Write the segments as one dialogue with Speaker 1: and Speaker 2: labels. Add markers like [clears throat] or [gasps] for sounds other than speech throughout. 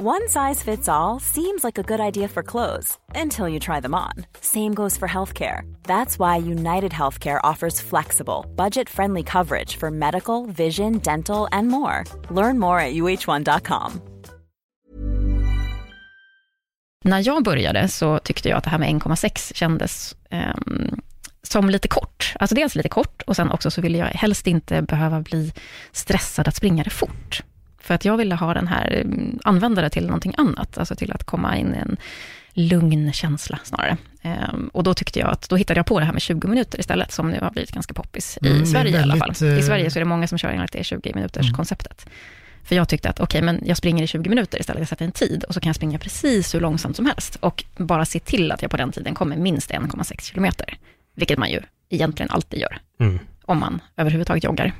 Speaker 1: One size fits all seems like a good idea for clothes until you try them on. Same goes for healthcare. That's why United Healthcare offers flexible, budget friendly coverage for medical, vision, dental, and more. Learn more at uh1.com.
Speaker 2: När jag började så tyckte jag att det här med 1,6 kändes um, som lite kort. Alltså dels lite kort och sen också så ville jag helst inte behöva bli stressad att springa det fort. För att jag ville ha den här, mm, använda det till någonting annat, alltså till att komma in i en lugn känsla snarare. Um, och då tyckte jag att, då hittade jag på det här med 20 minuter istället, som nu har blivit ganska poppis i
Speaker 3: Mm,
Speaker 2: Sverige i alla fall.
Speaker 3: väldigt, eh,
Speaker 2: I Sverige så är det många som kör enligt det 20 minuters
Speaker 3: Mm.
Speaker 2: konceptet. För jag tyckte att, okej, men jag springer i 20 minuter istället, jag sätter en tid, och så kan jag springa precis hur långsamt som helst, och bara se till att jag på den tiden kommer minst 1,6 kilometer, vilket man ju egentligen alltid gör,
Speaker 4: Mm.
Speaker 2: om man överhuvudtaget joggar.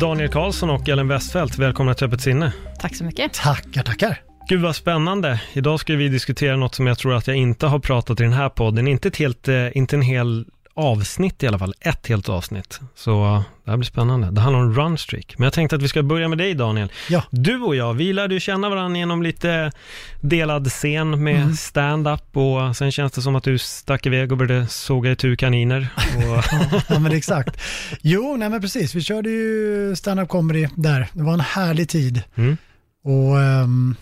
Speaker 4: Daniel Karlsson och Ellen Westfält, välkomna till Öppet sinne.
Speaker 2: Tack så mycket.
Speaker 3: Tackar, tackar.
Speaker 4: Gud vad spännande. Idag ska vi diskutera något som jag tror att jag inte har pratat i den här podden. Inte ett helt, eh, inte en hel avsnitt i alla fall. Ett helt avsnitt. Så eh, det här blir spännande. Det handlar om runstreak. Men jag tänkte att vi ska börja med dig Daniel.
Speaker 3: Ja.
Speaker 4: Du och jag, vi lärde ju känna varandra genom lite delad scen med
Speaker 3: Mm.
Speaker 4: stand-up och sen känns det som att du stack iväg och började såga itu kaniner. Och, [laughs]
Speaker 3: Ja, men exakt. Jo, nej men precis. Vi körde ju stand-up comedy där. Det var en härlig tid.
Speaker 4: mm.
Speaker 3: Och ehm,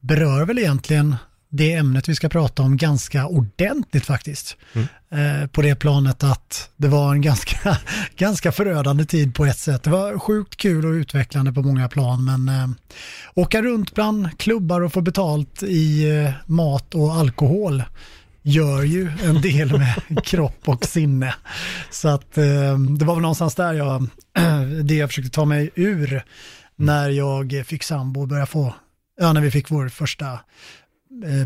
Speaker 3: berör väl egentligen det ämnet vi ska prata om ganska ordentligt faktiskt.
Speaker 4: Mm.
Speaker 3: Eh, på det planet att det var en ganska, [laughs] ganska förödande tid på ett sätt. Det var sjukt kul och utvecklande på många plan men eh, åka runt bland klubbar och få betalt i eh, mat och alkohol gör ju en del med [laughs] kropp och sinne. Så att eh, det var väl någonstans där jag, [clears throat] det jag försökte ta mig ur när jag fick sambo och började få, ja när vi fick vår första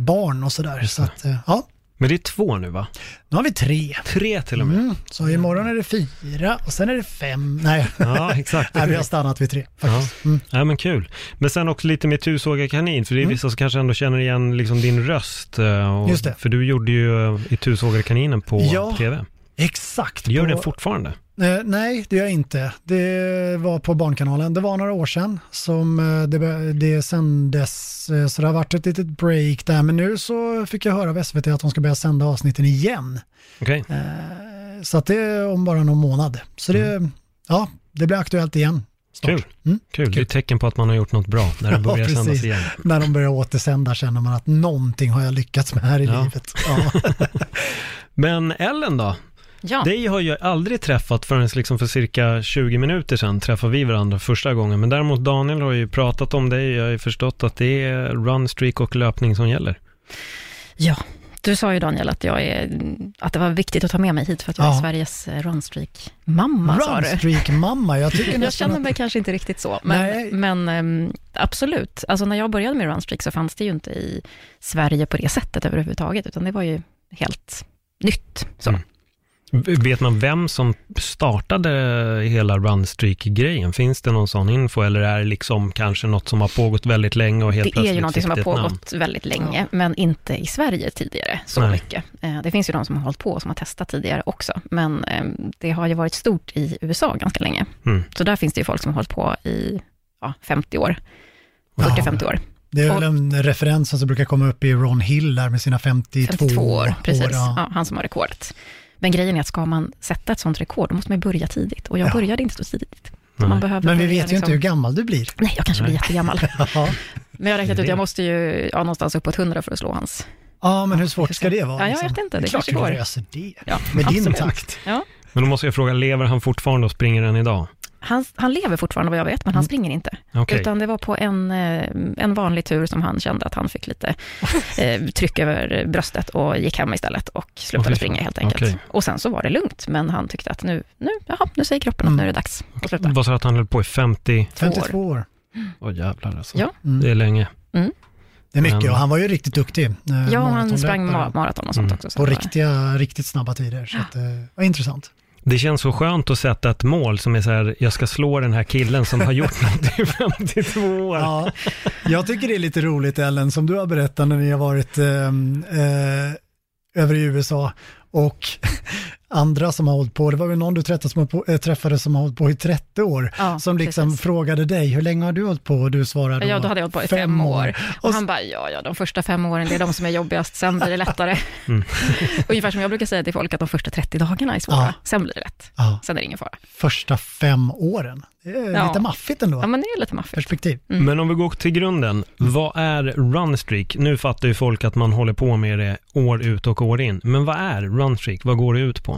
Speaker 3: barn och sådär. Så att, eh, ja,
Speaker 4: Men det är två nu va?
Speaker 3: nu har vi tre.
Speaker 4: Tre till och med.
Speaker 3: Mm, så imorgon är det fyra och sen är det fem. Nej,
Speaker 4: Ja, exakt. [laughs]
Speaker 3: Nej vi har stannat vid tre faktiskt. Mm.
Speaker 4: Ja men kul. Men sen också lite med Tusåga kanin, för det är
Speaker 3: Mm.
Speaker 4: vissa som kanske ändå känner igen liksom din röst. eh, Och,
Speaker 3: Just det.
Speaker 4: För du gjorde ju eh, i Tusågade kaninen på
Speaker 3: Ja,
Speaker 4: TV.
Speaker 3: Exakt.
Speaker 4: Gör
Speaker 3: på-
Speaker 4: det fortfarande?
Speaker 3: Eh, nej, det gör jag inte. Det var på Barnkanalen. Det var några år sedan som eh, det, det sändes, eh, så det har varit ett litet break där. Men nu så fick jag höra av SVT att de ska börja sända avsnitten igen.
Speaker 4: Okej.
Speaker 3: Eh, så att det är om bara någon månad. Så det, ja, det blir aktuellt igen.
Speaker 4: Kul.
Speaker 3: Mm.
Speaker 4: Kul. Det är ett tecken på att man har gjort något bra när det [laughs]
Speaker 3: Ja,
Speaker 4: börjar sändas
Speaker 3: precis.
Speaker 4: igen.
Speaker 3: När de börjar återsända känner man att någonting har jag lyckats med här i
Speaker 4: Ja.
Speaker 3: livet. Ja. [laughs]
Speaker 4: Men Ellen då?
Speaker 2: Ja.
Speaker 4: Dig har jag aldrig träffat förrän liksom för cirka 20 minuter sedan träffade vi varandra första gången. Men däremot Daniel har ju pratat om dig. Jag har ju förstått att det är runstreak och löpning som gäller.
Speaker 2: Ja, du sa ju Daniel att, jag är, att det var viktigt att ta med mig hit för att jag är
Speaker 3: Ja.
Speaker 2: Sveriges eh, runstreak-mamma.
Speaker 3: Runstreak-mamma, jag tycker [laughs]
Speaker 2: Jag känner
Speaker 3: att...
Speaker 2: mig kanske inte riktigt så, men, men ehm, absolut. Alltså när jag började med Runstreak så fanns det ju inte i Sverige på det sättet överhuvudtaget, utan det var ju helt nytt. Så.
Speaker 4: Mm. Vet man vem som startade hela runstreak-grejen? Finns det någon sån info eller är det liksom kanske något som har pågått väldigt länge och helt
Speaker 2: Det är ju någonting som har
Speaker 4: ett namn?
Speaker 2: pågått väldigt länge, men inte i Sverige tidigare så
Speaker 4: Nej.
Speaker 2: mycket. Eh, Det finns ju de som har hållit på och som har testat tidigare också, men ehm, det har ju varit stort i USA ganska länge.
Speaker 4: Mm.
Speaker 2: Så där finns det ju folk som har hållit på i ja, 50 år,
Speaker 3: Ja.
Speaker 2: 40-50 år.
Speaker 3: Det är väl en referens som brukar komma upp i Ron Hill där med sina 52,
Speaker 2: 52 år, precis.
Speaker 3: ja.
Speaker 2: Ja, han som har rekordet. Men grejen är att ska man sätta ett sånt rekord, då måste man ju börja tidigt. Och jag
Speaker 3: Ja.
Speaker 2: började inte så tidigt. Man behöver
Speaker 3: Men vi vet ju inte
Speaker 2: liksom-
Speaker 3: hur gammal du blir.
Speaker 2: Nej, jag kanske blir
Speaker 4: Nej.
Speaker 2: jättegammal. [laughs]
Speaker 3: Ja.
Speaker 2: Men jag har räknat ut, jag måste ju ja, någonstans uppåt 100 för att slå hans.
Speaker 3: ja, men hur svårt ska det vara?
Speaker 2: Ja, jag
Speaker 3: liksom?
Speaker 2: vet inte,
Speaker 3: Det
Speaker 2: det
Speaker 3: är klart
Speaker 2: kanske
Speaker 3: du
Speaker 2: går.
Speaker 3: löser det.
Speaker 2: Ja,
Speaker 3: Med din
Speaker 2: absolut.
Speaker 3: takt.
Speaker 2: Ja.
Speaker 4: Men då måste jag fråga, lever han fortfarande och springer än idag?
Speaker 2: Han, han lever fortfarande vad jag vet, men han
Speaker 3: Mm.
Speaker 2: springer inte.
Speaker 4: Okej.
Speaker 2: Utan det var på en, eh, en vanlig tur som han kände att han fick lite [laughs] eh, tryck över bröstet och gick hem istället och slutade
Speaker 4: fan.
Speaker 2: springa helt enkelt.
Speaker 4: Okej.
Speaker 2: Och sen så var det lugnt, men han tyckte att nu, nu, jaha, nu säger kroppen att
Speaker 3: Mm.
Speaker 2: nu är det dags att sluta.
Speaker 4: Vad sa du att han höll på i 50?
Speaker 3: 52 år.
Speaker 4: Åh jävlar alltså.
Speaker 2: Ja.
Speaker 3: Mm.
Speaker 4: Det är länge.
Speaker 3: Det är mycket och han var ju riktigt duktig. eh,
Speaker 2: Ja, han sprang ma- maraton och sånt
Speaker 4: Mm.
Speaker 2: också. så
Speaker 3: På
Speaker 2: det
Speaker 3: riktiga, riktigt snabba tider. Så att, eh, var intressant.
Speaker 4: Det känns så skönt att sätta ett mål som är så här, jag ska slå den här killen som har gjort något i [laughs] 52 år.
Speaker 3: Ja, jag tycker det är lite roligt Ellen, som du har berättat när ni har varit eh, eh, över i USA och andra som har hållit på, det var väl någon du träffade som, har på, äh, träffade som har hållit på i 30 år,
Speaker 2: Ja,
Speaker 3: som liksom
Speaker 2: precis.
Speaker 3: frågade dig, hur länge har du hållit på? Och du svarade
Speaker 2: Ja, då hade jag hållit på i fem, år. Och
Speaker 3: Och
Speaker 2: han bara, ja, ja, de första fem åren, det är de som är jobbigast, sen blir det lättare. [laughs] [laughs] Ungefär som jag brukar säga till folk, att de första 30 dagarna är svåra,
Speaker 3: Ja.
Speaker 2: sen blir det lätt.
Speaker 3: Ja,
Speaker 2: Sen är det ingen fara.
Speaker 3: första fem åren. Det är
Speaker 2: Ja.
Speaker 3: lite maffigt ändå,
Speaker 2: Ja, men det är lite maffigt.
Speaker 3: perspektiv.
Speaker 2: Mm.
Speaker 4: Men om vi går till grunden, vad är runstreak? Nu fattar ju folk att man håller på med det år ut och år in. Men vad är runstreak? Vad går det ut på?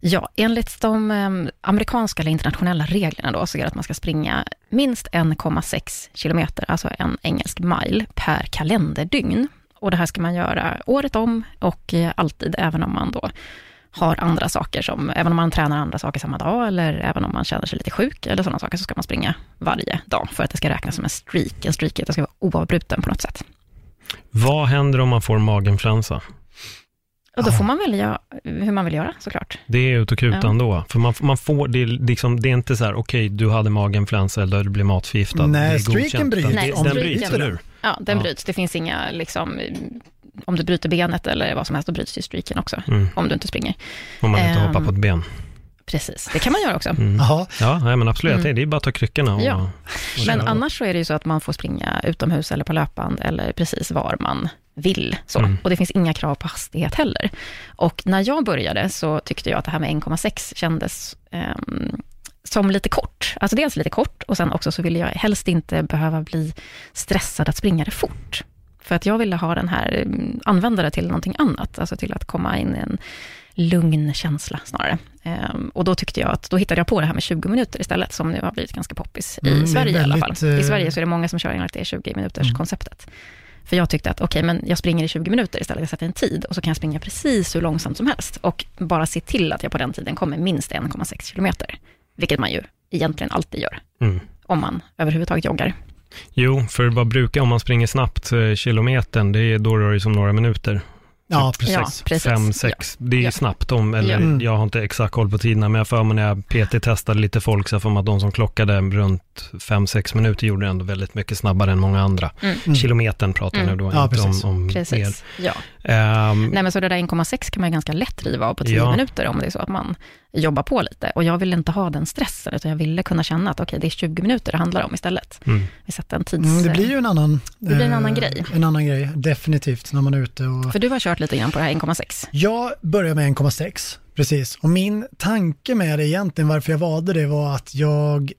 Speaker 2: Ja, enligt de eh, amerikanska eller internationella reglerna då, så är det att man ska springa minst 1,6 kilometer, alltså en engelsk mile, per kalenderdygn. Och det här ska man göra året om och eh, alltid, även om man då har andra saker som, även om man tränar andra saker samma dag, eller även om man känner sig lite sjuk, eller sådana saker, så ska man springa varje dag, för att det ska räknas som en streak. En streak är att det ska vara oavbruten på något sätt.
Speaker 4: Vad händer om man får maginfluensa?
Speaker 2: Och då
Speaker 3: Ja.
Speaker 2: får man välja hur man vill göra, såklart.
Speaker 4: Det är ut och kutan
Speaker 2: Ja.
Speaker 4: då. För man, man får, det är, liksom, det är inte så här, okej, du hade maginfluensa eller du blev matförgiftad.
Speaker 3: Nej, streaken bryts.
Speaker 4: Den,
Speaker 2: Nej,
Speaker 4: den
Speaker 2: streaken-
Speaker 4: bryts, eller hur?
Speaker 2: Ja, den
Speaker 4: Ja.
Speaker 2: bryts. Det finns inga, liksom, om du bryter benet eller vad som helst, då bryts ju streaken också,
Speaker 4: Mm.
Speaker 2: om du inte springer.
Speaker 4: Om man inte
Speaker 2: Ehm,
Speaker 4: hoppar på ett ben.
Speaker 2: Precis, det kan man göra också.
Speaker 4: Mm. Ja, nej, men absolut.
Speaker 2: Mm.
Speaker 4: Det är bara att ta kryckorna och,
Speaker 2: Ja.
Speaker 4: och
Speaker 2: Men annars så är det ju så att man får springa utomhus eller på löpband eller precis var man vill. Så.
Speaker 4: Mm.
Speaker 2: Och det finns inga krav på hastighet heller. Och när jag började så tyckte jag att det här med 1,6 kändes ehm, som lite kort. Alltså dels lite kort och sen också så ville jag helst inte behöva bli stressad att springa det fort. För att jag ville ha den här, mm, använda det till någonting annat, alltså till att komma in i en lugn känsla snarare. Ehm, och då tyckte jag att, då hittade jag på det här med 20 minuter istället, som nu har blivit ganska poppis i
Speaker 3: Mm,
Speaker 2: Sverige i alla fall.
Speaker 3: väldigt, eh,
Speaker 2: I Sverige så är det många som kör enligt det 20 minuters
Speaker 3: Mm.
Speaker 2: konceptet. För jag tyckte att, okej, men jag springer i 20 minuter istället, jag sätter en tid och så kan jag springa precis hur långsamt som helst och bara se till att jag på den tiden kommer minst 1,6 kilometer. Vilket man ju egentligen alltid gör,
Speaker 4: Mm.
Speaker 2: om man överhuvudtaget joggar.
Speaker 4: Jo, för vad brukar, om man springer snabbt eh, kilometern, det är, då rör det sig om några minuter.
Speaker 3: Ja precis.
Speaker 2: Ja, precis.
Speaker 4: Fem, sex, det är
Speaker 2: Ja.
Speaker 4: snabbt om, eller
Speaker 2: Ja.
Speaker 3: Mm.
Speaker 4: jag har inte exakt koll på tiderna, men jag för mig när jag PT-testade lite folk, så jag får mig att de som klockade runt fem, sex minuter gjorde det ändå väldigt mycket snabbare än många andra.
Speaker 2: Mm.
Speaker 3: Mm.
Speaker 4: Kilometern pratar jag
Speaker 2: Mm.
Speaker 4: nu då,
Speaker 3: Ja,
Speaker 4: inte
Speaker 3: precis.
Speaker 4: om, om
Speaker 2: Precis, ja.
Speaker 4: mer. Ehm,
Speaker 2: Nej men så det där 1,6 kan man ju ganska lätt riva av på 10
Speaker 4: Ja.
Speaker 2: minuter om det är så att man jobbar på lite. Och jag ville inte ha den stressen, utan jag ville kunna känna att okej, det är 20 minuter det handlar om istället.
Speaker 4: mm.
Speaker 2: Vi sätter en tids...
Speaker 3: Mm, det blir ju en annan,
Speaker 2: Det blir en
Speaker 3: eh,
Speaker 2: annan grej.
Speaker 3: En annan grej, definitivt, när man är ute och...
Speaker 2: För du har kört lite grann på det här 1,6.
Speaker 3: Jag började med 1,6, precis. Och min tanke med det egentligen, varför jag valde det, var att jag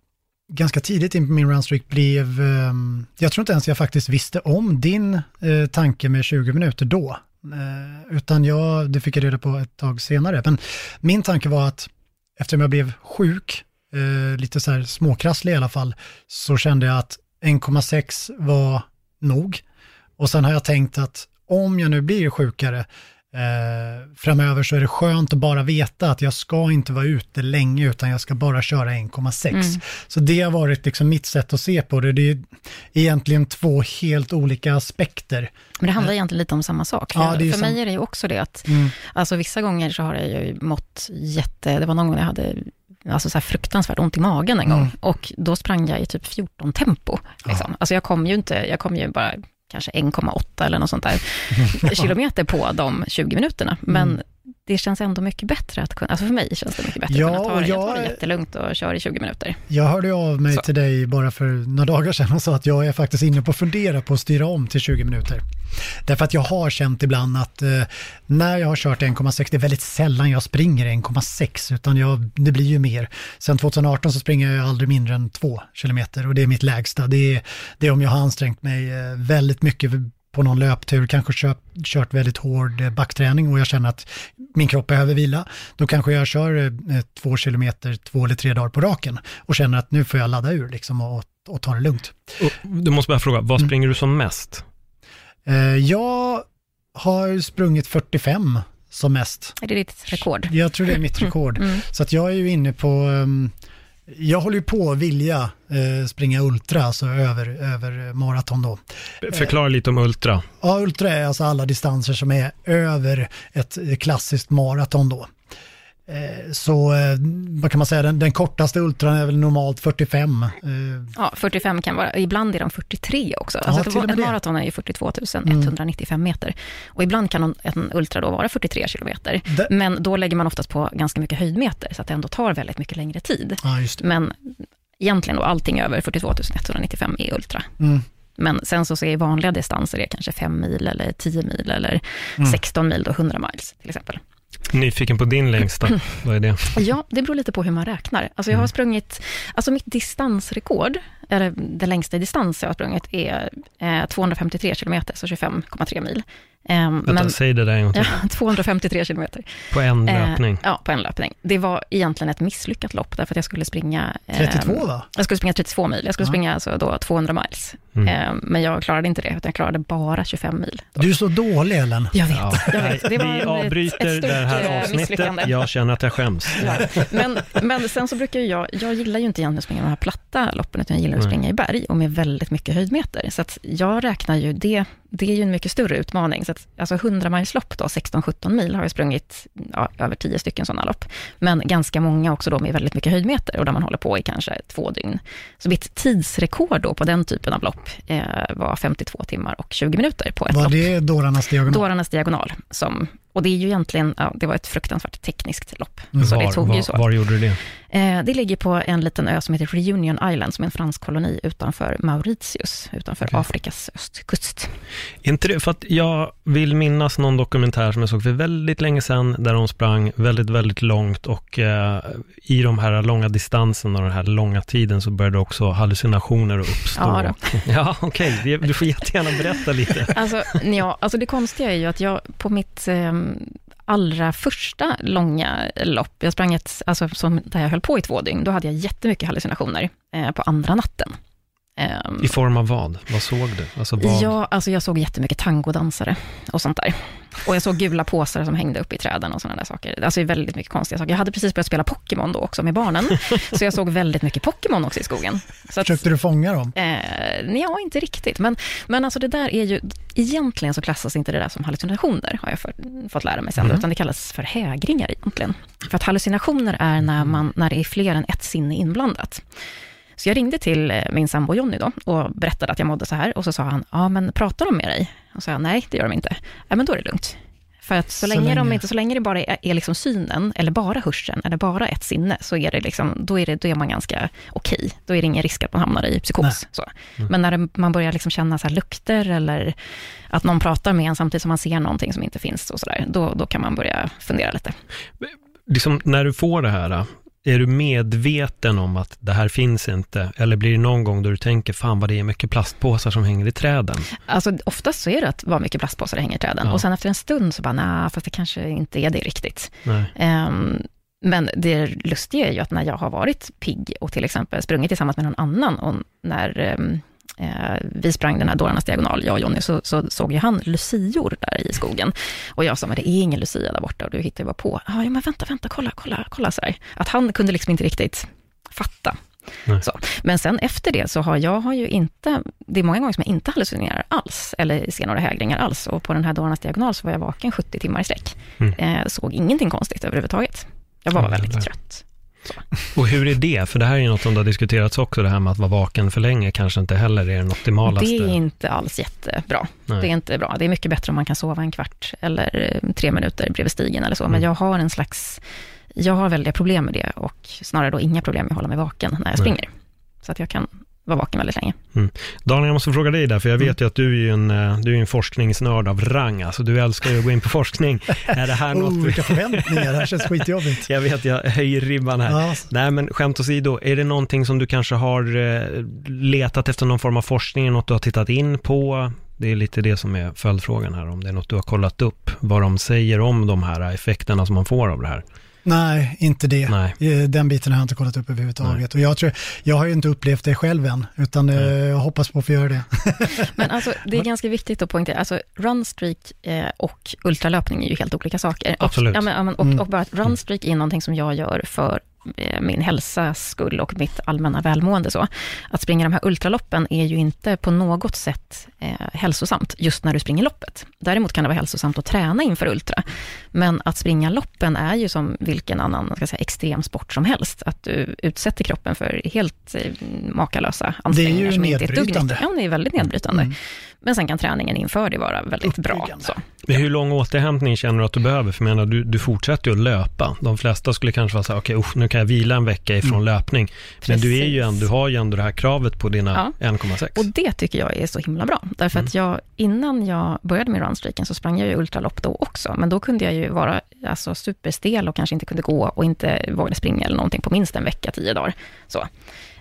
Speaker 3: ganska tidigt in på min runstreak blev, ehm, jag tror inte ens jag faktiskt visste om din eh, tanke med 20 minuter då. Eh, utan jag, det fick jag reda på ett tag senare. Men min tanke var att eftersom jag blev sjuk, eh, lite så här småkrasslig i alla fall, så kände jag att 1,6 var nog. Och sen har jag tänkt att om jag nu blir sjukare eh, framöver så är det skönt att bara veta att jag ska inte vara ute länge utan jag ska bara köra 1,6.
Speaker 2: Mm.
Speaker 3: Så det har varit liksom mitt sätt att se på det. Det är egentligen två helt olika aspekter.
Speaker 2: Men det handlar egentligen lite om samma sak. För,
Speaker 3: Ja,
Speaker 2: för
Speaker 3: sam-
Speaker 2: mig är det ju också det att,
Speaker 3: Mm.
Speaker 2: alltså vissa gånger så har jag ju mått jätte, det var någon gång jag hade alltså så fruktansvärt ont i magen en gång
Speaker 3: Mm.
Speaker 2: och då sprang jag i typ 14 tempo. Liksom. Alltså jag kom ju inte, jag kom ju bara kanske 1,8 eller något sånt där kilometer på de 20 minuterna. Men
Speaker 3: Mm
Speaker 2: det känns ändå mycket bättre att kunna, alltså för mig känns det mycket bättre
Speaker 3: Ja,
Speaker 2: att kunna ta det. Jag
Speaker 3: och
Speaker 2: tar det
Speaker 3: jag-
Speaker 2: jättelugnt och kör i 20 minuter.
Speaker 3: Jag hörde av mig
Speaker 2: Så.
Speaker 3: till dig bara för några dagar sedan och sa att jag är faktiskt inne på att fundera på att styra om till 20 minuter. Därför att jag har känt ibland att eh, när jag har kört 1,6, det är väldigt sällan jag springer 1,6 utan jag, det blir ju mer. Sen 2018 så springer jag aldrig mindre än 2 kilometer och det är mitt lägsta. Det är, det är om jag har ansträngt mig eh, väldigt mycket på någon löptur, kanske kört, kört väldigt hård eh, backträning och jag känner att min kropp behöver vila. Då kanske jag kör eh, två kilometer två eller tre dagar på raken och känner att nu får jag ladda ur liksom och, och ta det lugnt.
Speaker 4: Och Du måste bara fråga, vad
Speaker 3: Mm.
Speaker 4: springer du som mest?
Speaker 3: Eh, jag har sprungit 45 som mest.
Speaker 2: Är det ditt rekord?
Speaker 3: Jag tror det är mitt rekord.
Speaker 2: Mm.
Speaker 3: Så att jag är ju inne på, ehm, jag håller ju på att vilja eh, springa ultra, alltså över, över maraton då.
Speaker 4: Förklara lite om Ultra.
Speaker 3: Ja, ultra är alltså alla distanser som är över ett klassiskt maraton då. Eh, så eh, vad kan man säga, den, den kortaste ultran är väl normalt 45. eh,
Speaker 2: Ja, 45 kan vara, ibland är de 43 också.
Speaker 3: Ja,
Speaker 2: Alltså ett, maraton är ju 42 195 meter. Och ibland kan en- ultra då vara 43 kilometer.
Speaker 3: Det-
Speaker 2: Men då lägger man oftast på ganska mycket höjdmeter, så att det ändå tar väldigt mycket längre tid.
Speaker 3: Ja.
Speaker 2: Men egentligen då, allting över 42 195 är ultra.
Speaker 3: Mm.
Speaker 2: Men sen så är vanliga distanser är kanske 5 mil eller 10 mil eller
Speaker 3: Mm.
Speaker 2: 16 mil, då 100 miles till exempel.
Speaker 4: Nyfiken på din längsta, vad är det?
Speaker 2: Ja, det beror lite på hur man räknar. Alltså jag har sprungit, alltså mitt distansrekord, eller det längsta i distans jag har sprungit är eh, 253 kilometer, så 25,3 mil. Eh,
Speaker 4: Vänta,
Speaker 2: men,
Speaker 4: säg det där en gång till. [laughs]
Speaker 2: ja, 253 kilometer.
Speaker 4: På en
Speaker 2: Eh,
Speaker 4: löpning.
Speaker 2: ja, på en löpning. Det var egentligen ett misslyckat lopp, därför att jag skulle springa... eh,
Speaker 3: 32 va?
Speaker 2: Jag skulle springa 32 mil, jag skulle
Speaker 3: Ja.
Speaker 2: springa alltså då 200 miles.
Speaker 4: Mm.
Speaker 2: Eh, men jag klarade inte det, utan jag klarade bara 25 mil. Då.
Speaker 3: Du är så dålig Ellen.
Speaker 2: Jag vet,
Speaker 4: Ja,
Speaker 2: jag vet. Det var
Speaker 4: vi
Speaker 2: ett-
Speaker 4: avbryter
Speaker 2: ett stort,
Speaker 4: det här
Speaker 2: eh,
Speaker 4: avsnittet. Jag känner att jag skäms.
Speaker 2: Ja. Men, men sen så brukar jag, jag gillar ju inte egentligen att springa de här platta loppen, utan jag gillar att springa i berg och med väldigt mycket höjdmeter. Så att jag räknar ju det, det är ju en mycket större utmaning. Så att, alltså 100 miles lopp då, 16-17 mil, har jag sprungit ja, över 10 stycken sådana lopp. Men ganska många också då med väldigt mycket höjdmeter och där man håller på i kanske två dygn. Så mitt tidsrekord då på den typen av lopp eh, var 52 timmar och 20 minuter på ett
Speaker 3: Var
Speaker 2: lopp.
Speaker 3: det dårarnas diagonal?
Speaker 2: Dårarnas diagonal. Som, och det är ju egentligen, ja, det var ett fruktansvärt tekniskt lopp.
Speaker 3: Mm.
Speaker 2: Så det
Speaker 4: Var,
Speaker 2: tog ju så.
Speaker 4: var, var gjorde du det?
Speaker 2: Eh, det ligger på en liten ö som heter Reunion Island, som är en fransk koloni utanför Mauritius, utanför
Speaker 4: Okej.
Speaker 2: Afrikas östkust.
Speaker 4: Inte det, för att jag vill minnas någon dokumentär som jag såg för väldigt länge sedan, där de sprang väldigt, väldigt långt och eh, i de här långa distanserna och den här långa tiden så började också hallucinationer uppstå.
Speaker 2: Ja [laughs]
Speaker 4: Ja, okej, Det- du får jättegärna berätta lite.
Speaker 2: Alltså, ja, alltså det konstiga är ju att jag på mitt eh, allra första långa lopp, jag sprang ett, alltså som, där jag höll på i två dygn, då hade jag jättemycket hallucinationer eh, på andra natten. Ehm,
Speaker 4: I form av vad? Vad såg du? Alltså vad?
Speaker 2: Ja, alltså jag såg jättemycket tangodansare och sånt där. Och jag såg gula påsar som hängde upp i träden och sådana där saker. Alltså väldigt mycket konstiga saker. Jag hade precis börjat spela Pokémon då också med barnen, så jag såg väldigt mycket Pokémon också i skogen. Så att,
Speaker 3: Försökte du fånga dem?
Speaker 2: eh, ja, inte riktigt. Men, men alltså det där är ju, egentligen så klassas inte det där som hallucinationer, har jag för, fått lära mig sen,
Speaker 3: Mhm.
Speaker 2: utan det kallas för hägringar egentligen. För att hallucinationer är när, man, när det är fler än ett sinne inblandat. Så jag ringde till eh, min sambo Jonny då och berättade att jag mådde så här och så sa han, ja men pratar de med dig? Och så sa jag, nej det gör de inte. Ja men då är det lugnt. För att så,
Speaker 3: Så
Speaker 2: länge, de
Speaker 3: länge-
Speaker 2: inte, så länge det bara är, är liksom synen, eller bara hörseln, eller bara ett sinne, så är det liksom, då, är det, då är man ganska okej. Då är det ingen risk att man hamnar i psykos. Så. Men när det, man börjar liksom känna så här lukter, eller att någon pratar med en samtidigt som man ser någonting som inte finns, och så där, då, då kan man börja fundera lite.
Speaker 4: Liksom, när du får det här, är du medveten om att det här finns inte? Eller blir det någon gång då du tänker, fan vad det är mycket plastpåsar som hänger i träden?
Speaker 2: Alltså oftast så är det att vad mycket plastpåsar hänger i träden.
Speaker 4: Ja.
Speaker 2: Och sen efter en stund så bara, nej, fast det kanske inte är det riktigt. Ehm, men det lustiga är ju att när jag har varit pigg och till exempel sprungit tillsammans med någon annan och när ehm, eh, vi sprang den här dårarnas diagonal, jag och Jonny, så, så såg ju han lucior där i skogen. Och jag sa, men det är ingen lucia där borta och du hittar ju bara på. Ah, ja, men vänta, vänta, kolla, kolla, kolla så där. Att han kunde liksom inte riktigt fatta. Men sen efter det så har jag har ju inte, det är många gånger som jag inte hallucinerar alls, eller ser några hägringar alls. Och på den här dårarnas diagonal så var jag vaken 70 timmar i sträck.
Speaker 4: Mm.
Speaker 2: Eh, såg ingenting konstigt överhuvudtaget. Jag var
Speaker 4: Ja,
Speaker 2: väldigt trött.
Speaker 4: Och hur är det? För det här är ju något som har diskuterats också, det här med att vara vaken för länge kanske inte heller är den optimalaste.
Speaker 2: Det är inte alls jättebra.
Speaker 4: Nej.
Speaker 2: Det är inte bra. Det är mycket bättre om man kan sova en kvart eller eh, tre minuter bredvid stigen eller så. Men
Speaker 4: Mm.
Speaker 2: jag har en slags, jag har väldiga problem med det och snarare då inga problem med att hålla mig vaken när jag
Speaker 4: Nej.
Speaker 2: springer. Så att jag kan vara vaken väldigt länge.
Speaker 4: Daniel, jag måste fråga dig där, för jag
Speaker 3: Mm.
Speaker 4: vet ju att du är en, eh, du är en forskningsnörd av rang, alltså du älskar ju att gå in på forskning. [laughs] är det här
Speaker 3: Oh,
Speaker 4: något...
Speaker 3: vilka förväntningar, det här känns skitjobbigt. [laughs]
Speaker 4: Jag vet, jag höjer ribban här.
Speaker 3: Ja,
Speaker 4: Nej, men skämt åsido, är det någonting som du kanske har eh, letat efter någon form av forskning, något du har tittat in på? Det är lite det som är följdfrågan här, om det är något du har kollat upp, vad de säger om de här effekterna som man får av det här.
Speaker 3: Nej, inte det.
Speaker 4: Nej.
Speaker 3: Eh, Den biten har jag inte kollat upp överhuvudtaget. Och jag, tror, jag har ju inte upplevt det själv än, utan eh, jag hoppas på att få göra det. [laughs]
Speaker 2: Men alltså, det är ganska viktigt att poängtera, alltså runstreak eh, och ultralöpning är ju helt olika saker.
Speaker 4: Absolut.
Speaker 2: Och, ja, men, och,
Speaker 3: Mm.
Speaker 2: och bara att runstreak är någonting som jag gör för min hälsas skull och mitt allmänna välmående. Så. Att springa de här ultraloppen är ju inte på något sätt eh, hälsosamt just när du springer loppet. Däremot kan det vara hälsosamt att träna inför ultra. Men att springa loppen är ju som vilken annan ska säga, extremsport som helst. Att du utsätter kroppen för helt eh, makalösa ansträngningar.
Speaker 3: Det är ju nedbrytande.
Speaker 2: Ja, det är väldigt nedbrytande. Mm. Men sen kan träningen inför det vara väldigt bra. Så.
Speaker 4: Men hur lång återhämtning känner du att du behöver? För jag menar, du, du fortsätter ju att löpa. De flesta skulle kanske vara så här, okej, okay, nu kan jag vila en vecka ifrån mm. löpning. Precis. Men du, är ju en, du har ju ändå det här kravet på dina ja. 1,6.
Speaker 2: Och det tycker jag är så himla bra. Därför mm. att jag, innan jag började med runstreaken så sprang jag ju ultralopp då också. Men då kunde jag ju vara alltså, superstel och kanske inte kunde gå och inte vågade springa eller någonting på minst en vecka, tio dagar. Så.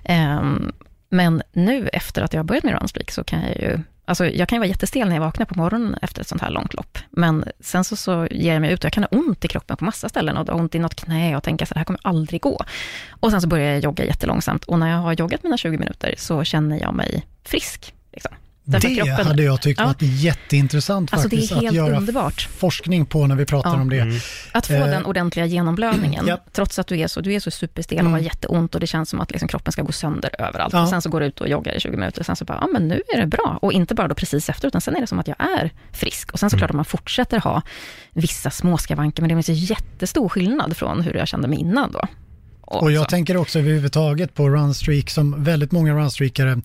Speaker 2: Um, men nu efter att jag har börjat med runstreak så kan jag ju Alltså, jag kan ju vara jättestel när jag vaknar på morgonen efter ett sånt här långt lopp. Men sen så, så ger jag mig ut och jag kan ha ont i kroppen på massa ställen och ont i något knä och tänka att det här kommer aldrig gå. Och sen så börjar jag jogga jättelångsamt och när jag har joggat mina 20 minuter så känner jag mig frisk. Liksom.
Speaker 3: Därför det kroppen, hade jag tyckt ja. varit jätteintressant
Speaker 2: alltså
Speaker 3: faktiskt.
Speaker 2: Det är helt
Speaker 3: att göra
Speaker 2: underbart.
Speaker 3: forskning på när vi pratar ja. om det. Mm.
Speaker 2: Att få eh. den ordentliga genomblödningen, [clears throat] ja. trots att du är så, du är så superstel och har mm. jätteont och det känns som att liksom kroppen ska gå sönder överallt. Och sen så går du ut och joggar i 20 minuter och sen så bara, ja men nu är det bra. Och inte bara då precis efter, utan sen är det som att jag är frisk. Och sen såklart mm. att man fortsätter ha vissa småskavanker, men det finns ju jättestor skillnad från hur jag kände mig innan då.
Speaker 3: Och jag tänker också överhuvudtaget på runstreak som väldigt många runstreakare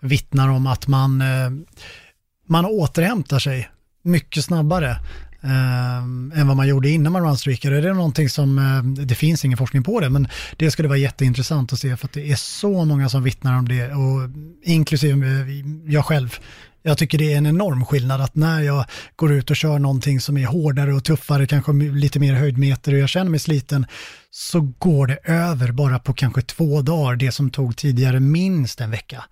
Speaker 3: vittnar om att man, eh, man återhämtar sig mycket snabbare eh, än vad man gjorde innan man runstreakade. Det är någonting som, eh, det finns ingen forskning på det, men det skulle vara jätteintressant att se för att det är så många som vittnar om det och inklusive jag själv. Jag tycker det är en enorm skillnad att när jag går ut och kör någonting som är hårdare och tuffare, kanske lite mer höjdmeter och jag känner mig sliten, så går det över bara på kanske två dagar, det som tog tidigare minst en vecka.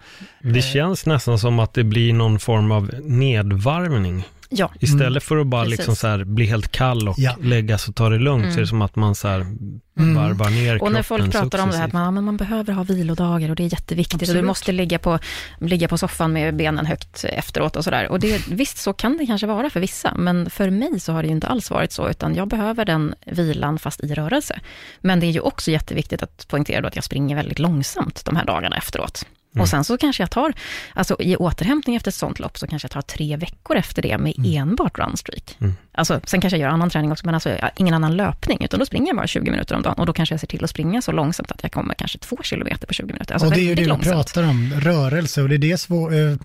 Speaker 4: Det känns nästan som att det blir någon form av nedvarvning
Speaker 2: Ja.
Speaker 4: Istället mm. för att bara liksom så här bli helt kall och ja. lägga sig och ta det lugnt, mm. så är det som att man så här mm. varvar ner kroppen
Speaker 2: Och när folk pratar successivt. om det här, att man, man behöver ha vilodagar och det är jätteviktigt Absolut. och du måste ligga på, ligga på soffan med benen högt efteråt och sådär. Och det, visst, så kan det kanske vara för vissa, men för mig så har det ju inte alls varit så, utan jag behöver den vilan fast i rörelse. Men det är ju också jätteviktigt att poängtera då att jag springer väldigt långsamt de här dagarna efteråt. Mm. Och sen så kanske jag tar, alltså i återhämtning efter ett sånt lopp, så kanske jag tar tre veckor efter det med mm. enbart runstreak. Mm. Alltså, sen kanske jag gör annan träning också, men alltså ingen annan löpning, utan då springer jag bara 20 minuter om dagen. Och då kanske jag ser till att springa så långsamt att jag kommer kanske två kilometer på 20 minuter. Alltså
Speaker 3: och det är ju det vi pratar om, rörelse. Och det är det svår, eh,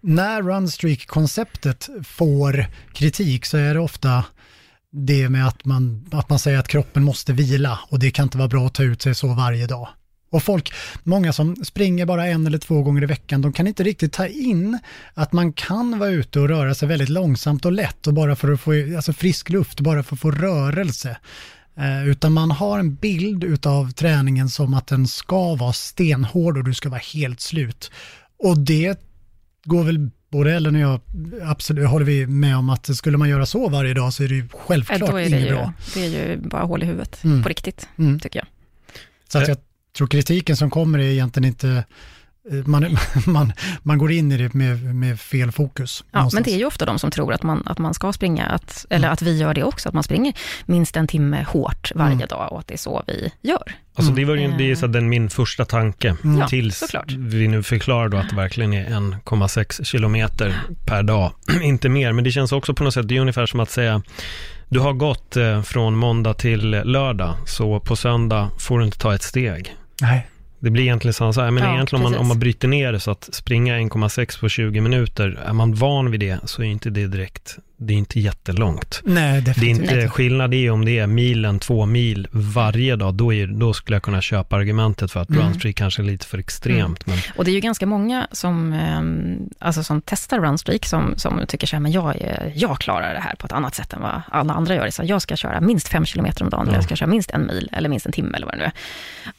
Speaker 3: när runstreak-konceptet får kritik så är det ofta det med att man, att man säger att kroppen måste vila och det kan inte vara bra att ta ut sig så varje dag. Och folk, många som springer bara en eller två gånger i veckan, de kan inte riktigt ta in att man kan vara ute och röra sig väldigt långsamt och lätt och bara för att få alltså frisk luft, bara för att få rörelse. Eh, utan man har en bild utav träningen som att den ska vara stenhård och du ska vara helt slut. Och det går väl både Ellen och jag, absolut, håller vi med om att skulle man göra så varje dag så är det ju självklart
Speaker 2: ja,
Speaker 3: inget bra.
Speaker 2: Det är ju bara hål i huvudet, mm. på riktigt, mm. tycker jag.
Speaker 3: Så att jag tror kritiken som kommer är egentligen inte eh, man, [laughs] man, man går in i det med, med fel fokus.
Speaker 2: Ja, någonstans. men det är ju ofta de som tror att man, att man ska springa, att, eller mm. att vi gör det också, att man springer minst en timme hårt varje mm. dag och att det är så vi gör.
Speaker 4: Alltså det var ju det är så den, min första tanke, mm. tills ja, vi nu förklarar då att det verkligen är 1,6 kilometer per dag, [clears throat] inte mer. Men det känns också på något sätt, det är ungefär som att säga, du har gått eh, från måndag till lördag, så på söndag får du inte ta ett steg.
Speaker 3: Nej.
Speaker 4: Det blir egentligen samma sak. Men ja, egentligen om man, om man bryter ner det så att springa 1,6 på 20 minuter, är man van vid det så är inte det direkt det är inte jättelångt.
Speaker 3: Nej,
Speaker 4: definitivt. Det är inte, skillnad är om det är milen, två mil varje dag, då, är, då skulle jag kunna köpa argumentet för att mm. runstreak kanske är lite för extremt. Mm. Men...
Speaker 2: Och det är ju ganska många som, ehm, alltså som testar runstreak, som, som tycker så här, men jag, jag klarar det här på ett annat sätt än vad alla andra gör. Så jag ska köra minst fem kilometer om dagen, eller jag ska köra minst en mil, eller minst en timme, eller vad det nu är.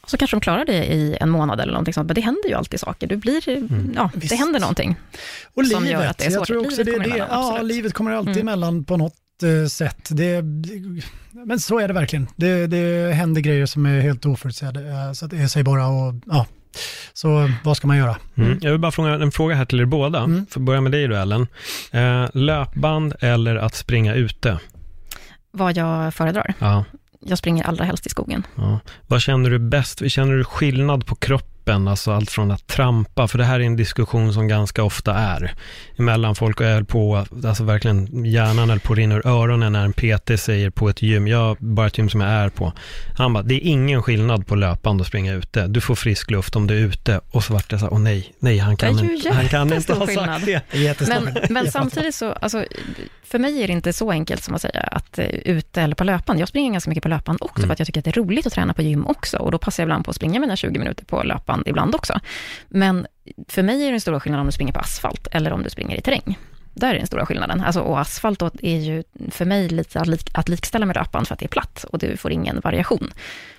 Speaker 2: så kanske de klarar det i en månad eller någonting sånt, men det händer ju alltid saker. Du blir, mm. ja, det händer någonting.
Speaker 3: Och livet, som gör att det är svårt. Jag tror också livet det, det, ja, livet kommer alltid mm. emellan på något eh, sätt. Det, men så är det verkligen. Det, det händer grejer som är helt oförutsedda, eh, så det är sig bara och ja. Så vad ska man göra?
Speaker 4: Mm. Jag vill bara fråga en fråga här till er båda. Mm. För att börja med dig då Ellen. Eh, löpband eller att springa ute?
Speaker 2: Vad jag föredrar?
Speaker 4: Ja.
Speaker 2: jag springer allra helst i skogen.
Speaker 4: Ja. Vad känner du bäst? Känner du skillnad på kroppen? Alltså allt från att trampa, för det här är en diskussion som ganska ofta är emellan folk och är på, alltså verkligen hjärnan eller på rinner öronen när en PT säger på ett gym, jag bara ett gym som jag är på. Han bara, det är ingen skillnad på löpande och springa ute. Du får frisk luft om du är ute. Och så vart det så här, åh nej, nej, han kan, inte, han kan inte ha
Speaker 2: skillnad.
Speaker 4: sagt det.
Speaker 2: Men, men samtidigt så, alltså, för mig är det inte så enkelt som att säga att eh, ute eller på löpan. Jag springer ganska mycket på löpan också,
Speaker 4: Mm.
Speaker 2: för att jag tycker att det är roligt att träna på gym också. Och då passar jag ibland på att springa mina 20 minuter på löpan ibland också. Men för mig är den stora skillnaden om du springer på asfalt eller om du springer i terräng. Där är den stora skillnaden. Alltså, och asfalt då är ju för mig lite att, lik, att likställa med löpan för att det är platt och du får ingen variation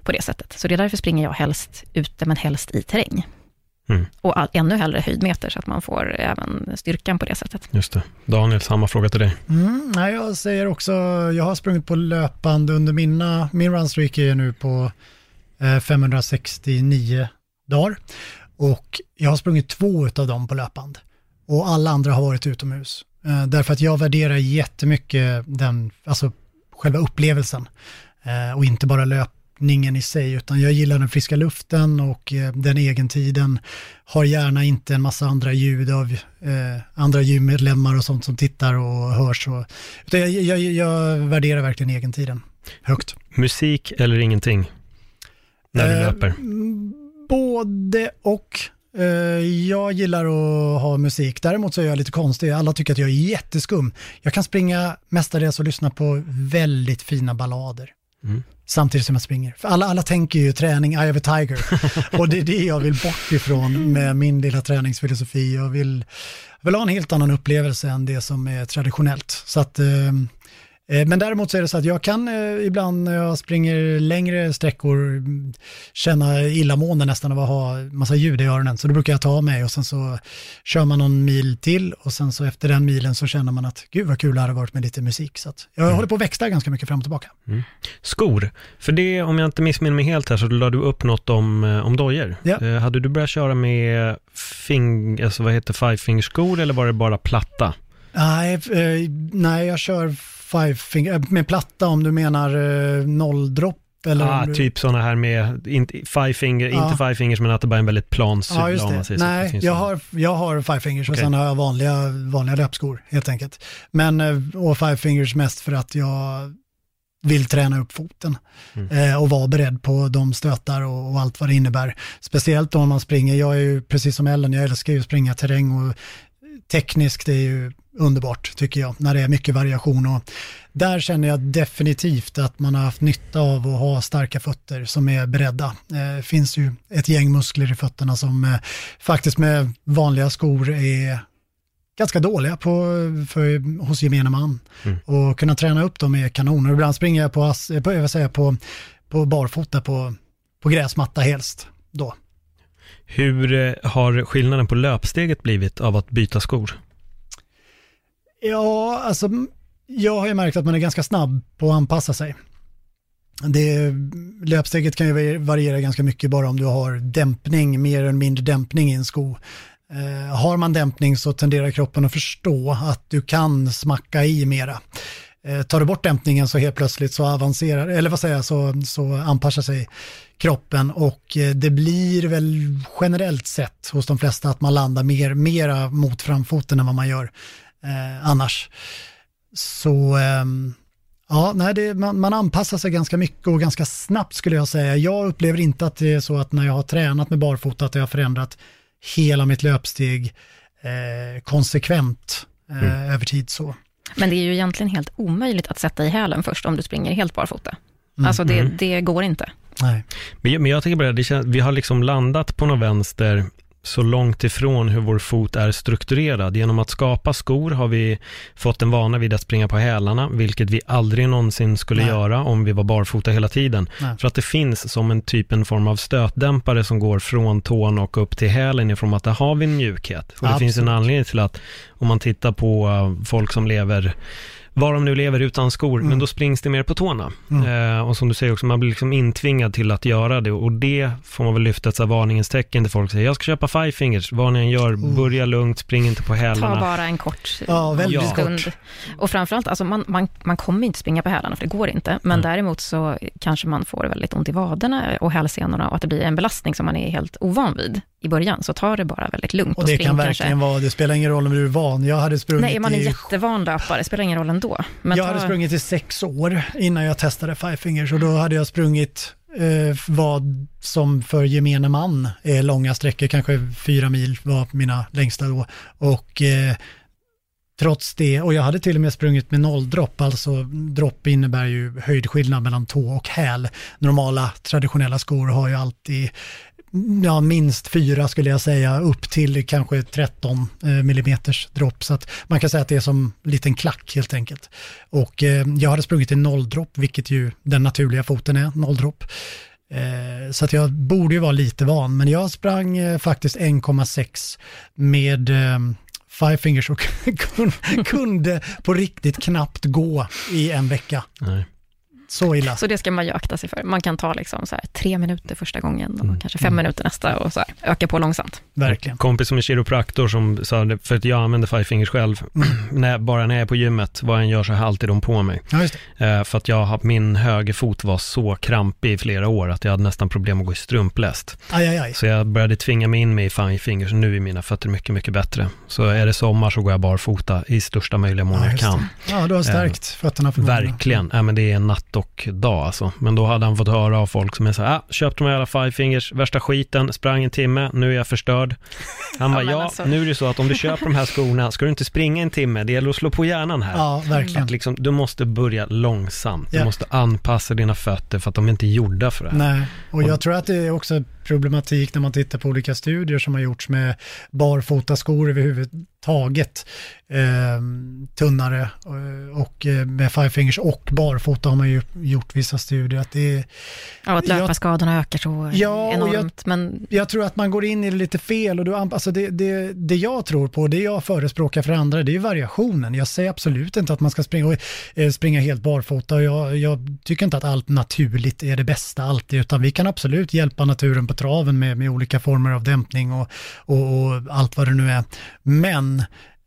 Speaker 2: på det sättet. Så det är därför springer jag helst ute, men helst i terräng.
Speaker 4: Mm.
Speaker 2: Och all, ännu hellre höjdmeter, så att man får även styrkan på det sättet.
Speaker 4: Just det. Daniel, samma fråga till dig.
Speaker 3: Mm, nej, jag säger också, jag har sprungit på löpband under mina, min runstreak är nu på eh, 569 dagar och jag har sprungit två av dem på löpband och alla andra har varit utomhus. Eh, därför att jag värderar jättemycket den, alltså själva upplevelsen eh, och inte bara löpningen i sig utan jag gillar den friska luften och eh, den egentiden. Har gärna inte en massa andra ljud av eh, andra gymmedlemmar och sånt som tittar och hörs. Och, utan jag, jag, jag värderar verkligen egentiden högt.
Speaker 4: Musik eller ingenting? När du
Speaker 3: Eh,
Speaker 4: löper?
Speaker 3: Både och. Eh, Jag gillar att ha musik. Däremot så är jag lite konstig. Alla tycker att jag är jätteskum. Jag kan springa mestadels och lyssna på väldigt fina ballader.
Speaker 4: Mm.
Speaker 3: Samtidigt som jag springer. För alla, alla tänker ju träning, I have a tiger. [laughs] och det är det jag vill bort ifrån med min lilla träningsfilosofi. Jag vill, jag vill ha en helt annan upplevelse än det som är traditionellt. Så att, eh, eh, men däremot så är det så att jag kan eh, ibland när jag springer längre sträckor mm, känna illamående nästan av att ha massa ljud i öronen. Så då brukar jag ta av mig och sen så kör man någon mil till och sen så efter den milen så känner man att gud vad kul det hade varit med lite musik. Så jag håller på att växla ganska mycket fram och tillbaka.
Speaker 4: Skor. För det, om jag inte missminner mig helt här, så la du upp något om, eh, om dojor.
Speaker 3: Ja.
Speaker 4: Eh, hade du börjat köra med fing, alltså vad heter five skor eller var det bara platta?
Speaker 3: Nej, eh, nej jag kör five finger, eh, med platta om du menar eh, nolldropp eller
Speaker 4: ah,
Speaker 3: du...
Speaker 4: typ sådana här med, inte five finger,
Speaker 3: Ja.
Speaker 4: inte five fingers, men att det bara är en väldigt plan sula
Speaker 3: Ja,
Speaker 4: om man säger så.
Speaker 3: Nej,
Speaker 4: finns
Speaker 3: jag har, jag har five fingers och
Speaker 4: Okej.
Speaker 3: sen har jag vanliga, vanliga löpskor helt enkelt. Men, eh, och five fingers mest för att jag vill träna upp foten
Speaker 4: Mm.
Speaker 3: eh, och vara beredd på de stötar och, och allt vad det innebär. Speciellt om man springer, jag är ju precis som Ellen, jag älskar ju att springa terräng och tekniskt är ju underbart tycker jag, när det är mycket variation och där känner jag definitivt att man har haft nytta av att ha starka fötter som är beredda. Eh, Det finns ju ett gäng muskler i fötterna som eh, faktiskt med vanliga skor är ganska dåliga på, för, hos gemene man.
Speaker 4: Mm.
Speaker 3: Och kunna träna upp dem är kanon. Och ibland springer jag på, ass- på, jag säga, på, på barfota på, på gräsmatta helst. Då.
Speaker 4: Hur eh, har skillnaden på löpsteget blivit av att byta skor?
Speaker 3: Ja, alltså jag har ju märkt att man är ganska snabb på att anpassa sig. Det, löpsteget kan ju variera ganska mycket bara om du har dämpning, mer eller mindre dämpning i en sko. Eh, har man dämpning så tenderar kroppen att förstå att du kan smacka i mera. Eh, tar du bort dämpningen så helt plötsligt så avancerar, eller vad säger jag, så, så anpassar sig kroppen och eh, det blir väl generellt sett hos de flesta att man landar mer, mera mot framfoten än vad man gör eh, annars. Så ehm, ja, nej, det, man, man anpassar sig ganska mycket och ganska snabbt skulle jag säga. Jag upplever inte att det är så att när jag har tränat med barfota att jag har förändrat hela mitt löpsteg eh, konsekvent eh, över tid så.
Speaker 2: Men det är ju egentligen helt omöjligt att sätta i hälen först om du springer helt barfota.
Speaker 3: Mm.
Speaker 2: Alltså det,
Speaker 4: Mm.
Speaker 2: det går inte.
Speaker 3: Nej.
Speaker 4: Men jag, men jag tänker på det, här, det känns, vi har liksom landat på något vänster så långt ifrån hur vår fot är strukturerad. Genom att skapa skor har vi fått en vana vid att springa på hälarna, vilket vi aldrig någonsin skulle
Speaker 3: Nej.
Speaker 4: göra om vi var barfota hela tiden.
Speaker 3: Nej.
Speaker 4: För att det finns som en typ en form av stötdämpare som går från tån och upp till hälen ifrån att där har vi en mjukhet. Och det
Speaker 3: Absolut.
Speaker 4: finns en anledning till att om man tittar på eh, folk som lever var de nu lever utan skor,
Speaker 3: Mm.
Speaker 4: men då springs det mer på tårna.
Speaker 3: Mm.
Speaker 4: Eh, och som du säger också, man blir liksom intvingad till att göra det och det får man väl lyfta ett varningens tecken till folk och säga, jag ska köpa five fingers, vad ni än gör,
Speaker 3: Mm.
Speaker 4: börja lugnt, spring inte på
Speaker 2: Ta
Speaker 4: hälarna.
Speaker 2: bara en kort
Speaker 3: Ja, väldigt
Speaker 2: stund.
Speaker 3: kort.
Speaker 2: Och framförallt, alltså man, man, man kommer inte springa på hälarna, för det går inte. Men
Speaker 4: Mm.
Speaker 2: däremot så kanske man får väldigt ont i vaderna och hälsenorna och att det blir en belastning som man är helt ovan vid i början. Så ta det bara väldigt lugnt
Speaker 3: Och det
Speaker 2: spring
Speaker 3: kan
Speaker 2: kanske-
Speaker 3: verkligen vara, det spelar ingen roll om du är van. Jag hade sprungit
Speaker 2: Nej, är man en
Speaker 3: i
Speaker 2: jättevan löpare, det spelar ingen roll ändå. Men
Speaker 3: jag
Speaker 2: ta,
Speaker 3: hade sprungit i sex år innan jag testade Five Fingers och då hade jag sprungit eh, vad som för gemene man är långa sträckor, kanske fyra mil var mina längsta då. Och eh, trots det, och jag hade till och med sprungit med nolldropp, alltså dropp innebär ju höjdskillnad mellan tå och häl. Normala traditionella skor har ju alltid ja, minst fyra skulle jag säga, upp till kanske 13 mm eh, millimeters dropp. Så att man kan säga att det är som en liten klack helt enkelt. Och eh, jag hade sprungit i nolldropp, vilket ju den naturliga foten är, nolldropp. Eh, så att jag borde ju vara lite van, men jag sprang eh, faktiskt 1,6 med eh, Five Fingers och [laughs] kunde på riktigt knappt gå i en vecka.
Speaker 4: Nej.
Speaker 3: Så illa.
Speaker 2: Så det ska man ju akta sig för. Man kan ta liksom så här tre minuter första gången och
Speaker 4: Mm.
Speaker 2: kanske fem minuter nästa och så här, öka på långsamt.
Speaker 3: Verkligen.
Speaker 4: Kompis som är kiropraktor som sa, det, för att jag använder five fingers själv, [clears throat] när, bara när jag är på gymmet, vad jag än gör så har jag alltid dem på mig.
Speaker 3: Ja, det.
Speaker 4: Eh, för att jag, min högerfot var så krampig i flera år att jag hade nästan problem att gå i strumpläst.
Speaker 3: Aj, aj, aj.
Speaker 4: Så jag började tvinga mig in mig i five fingers nu är mina fötter mycket, mycket bättre. Så är det sommar så går jag barfota i största möjliga mån
Speaker 3: Ja,
Speaker 4: jag kan.
Speaker 3: Ja, du har stärkt fötterna för.
Speaker 4: Verkligen, ja, men det är natt och dag alltså. Men då hade han fått höra av folk som är så här, ah, köpte mig alla five fingers, värsta skiten, sprang en timme, nu är jag förstörd. Han bara, ja,
Speaker 2: alltså.
Speaker 4: nu är det så att om du köper de här skorna, ska du inte springa en timme, det gäller att slå på hjärnan här.
Speaker 3: Ja, verkligen.
Speaker 4: Att liksom, du måste börja långsamt, du
Speaker 3: Ja.
Speaker 4: måste anpassa dina fötter för att de är inte gjorda för det här.
Speaker 3: Nej, och jag tror att det är också problematik när man tittar på olika studier som har gjorts med barfotaskor överhuvudtaget. Eh, tunnare och eh, med five fingers och barfota har man ju gjort vissa studier. Att det är,
Speaker 2: Ja, att löparskadorna ökar så
Speaker 3: Ja, och jag-
Speaker 2: enormt. Men
Speaker 3: jag tror att man går in i det lite fel och du, anp- alltså det, det, det jag tror på, det jag förespråkar för andra, det är variationen. Jag säger absolut inte att man ska springa, eh, springa helt barfota och jag, jag tycker inte att allt naturligt är det bästa alltid, utan vi kan absolut hjälpa naturen på traven med, med olika former av dämpning och, och, och allt vad det nu är. Men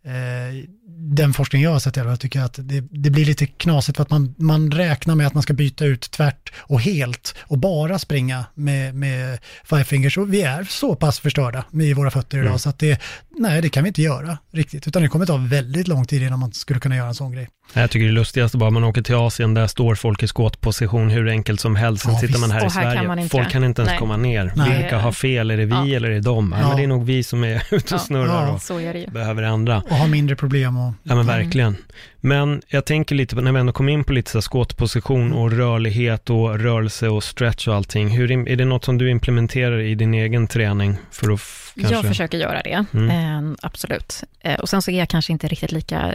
Speaker 3: eh, den forskning jag har sett i fall tycker jag att det, det blir lite knasigt för att man, man räknar med att man ska byta ut tvärt och helt och bara springa med, med five fingers. Och vi är så pass förstörda med våra fötter idag
Speaker 4: Mm.
Speaker 3: så att det, nej det kan vi inte göra riktigt. Utan det kommer ta väldigt lång tid innan man skulle kunna göra en sån grej.
Speaker 4: Jag tycker det är lustigast bara man åker till Asien, där står folk i skåtposition hur enkelt som helst. Sen
Speaker 3: Ja,
Speaker 4: sitter man
Speaker 3: visst.
Speaker 4: här i
Speaker 2: här kan
Speaker 4: Sverige,
Speaker 2: man inte.
Speaker 4: folk kan inte ens
Speaker 2: Nej.
Speaker 4: komma ner.
Speaker 3: Nej.
Speaker 4: Vilka har fel? Är det vi
Speaker 2: Ja.
Speaker 4: eller är det dem? Ja. Men det är nog vi som är [laughs] ute och snurrar
Speaker 3: Ja.
Speaker 4: och behöver ändra.
Speaker 3: Och ha mindre problem och
Speaker 4: Ja men verkligen. Men jag tänker lite på, när vi ändå kom in på lite så här skottposition och rörlighet och rörelse och stretch och allting. Hur, är det något som du implementerar i din egen träning för att kanske...
Speaker 2: Jag försöker göra det,
Speaker 4: Mm.
Speaker 2: Eh, absolut. Eh, och sen så är jag kanske inte riktigt lika,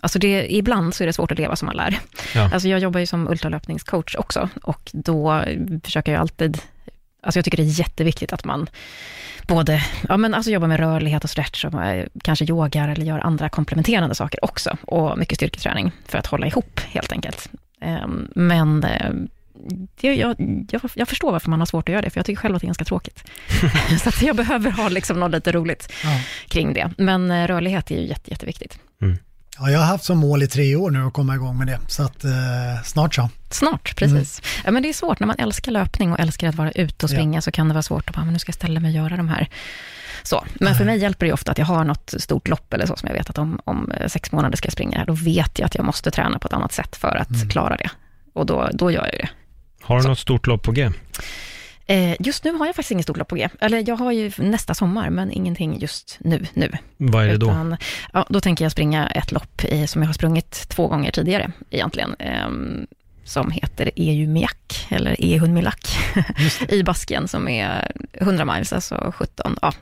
Speaker 2: alltså det, ibland så är det svårt att leva som man lär.
Speaker 4: Ja.
Speaker 2: Alltså jag jobbar ju som ultralöpningscoach också och då försöker jag alltid, alltså jag tycker det är jätteviktigt att man både, ja men alltså jobbar med rörlighet och stretch och eh, kanske yogar eller gör andra komplementerande saker också och mycket styrketräning för att hålla ihop helt enkelt. Eh, men eh, det, jag, jag, jag förstår varför man har svårt att göra det, för jag tycker själv att det är ganska tråkigt. [laughs] så att jag behöver ha liksom något lite roligt
Speaker 3: ja.
Speaker 2: kring det. Men eh, rörlighet är ju jätte, jätteviktigt.
Speaker 3: ja, jag har haft som mål i tre år nu att komma igång med det. Så att eh, snart så.
Speaker 2: Snart, precis. Ja, men det är svårt, när man älskar löpning och älskar att vara ute och
Speaker 3: Ja.
Speaker 2: springa, så kan det vara svårt att bara, men nu ska jag ställa mig och göra de här. Så. Men för mig hjälper det ju ofta att jag har något stort lopp eller så, som jag vet att om, om eh, sex månader ska jag springa här, då vet jag att jag måste träna på ett annat sätt för att klara det. Och då, då gör jag det.
Speaker 4: Har du något stort lopp på G?
Speaker 2: Eh, just nu har jag faktiskt inget stort lopp på G. Eller jag har ju nästa sommar, men ingenting just nu. nu.
Speaker 4: Vad är det då?
Speaker 2: Utan, ja, då tänker jag springa ett lopp i, som jag har sprungit två gånger tidigare egentligen. ehm, som heter Ejumiak, eller Ehunmilak, [laughs] i Baskien, som är 100 miles, alltså 17, ja,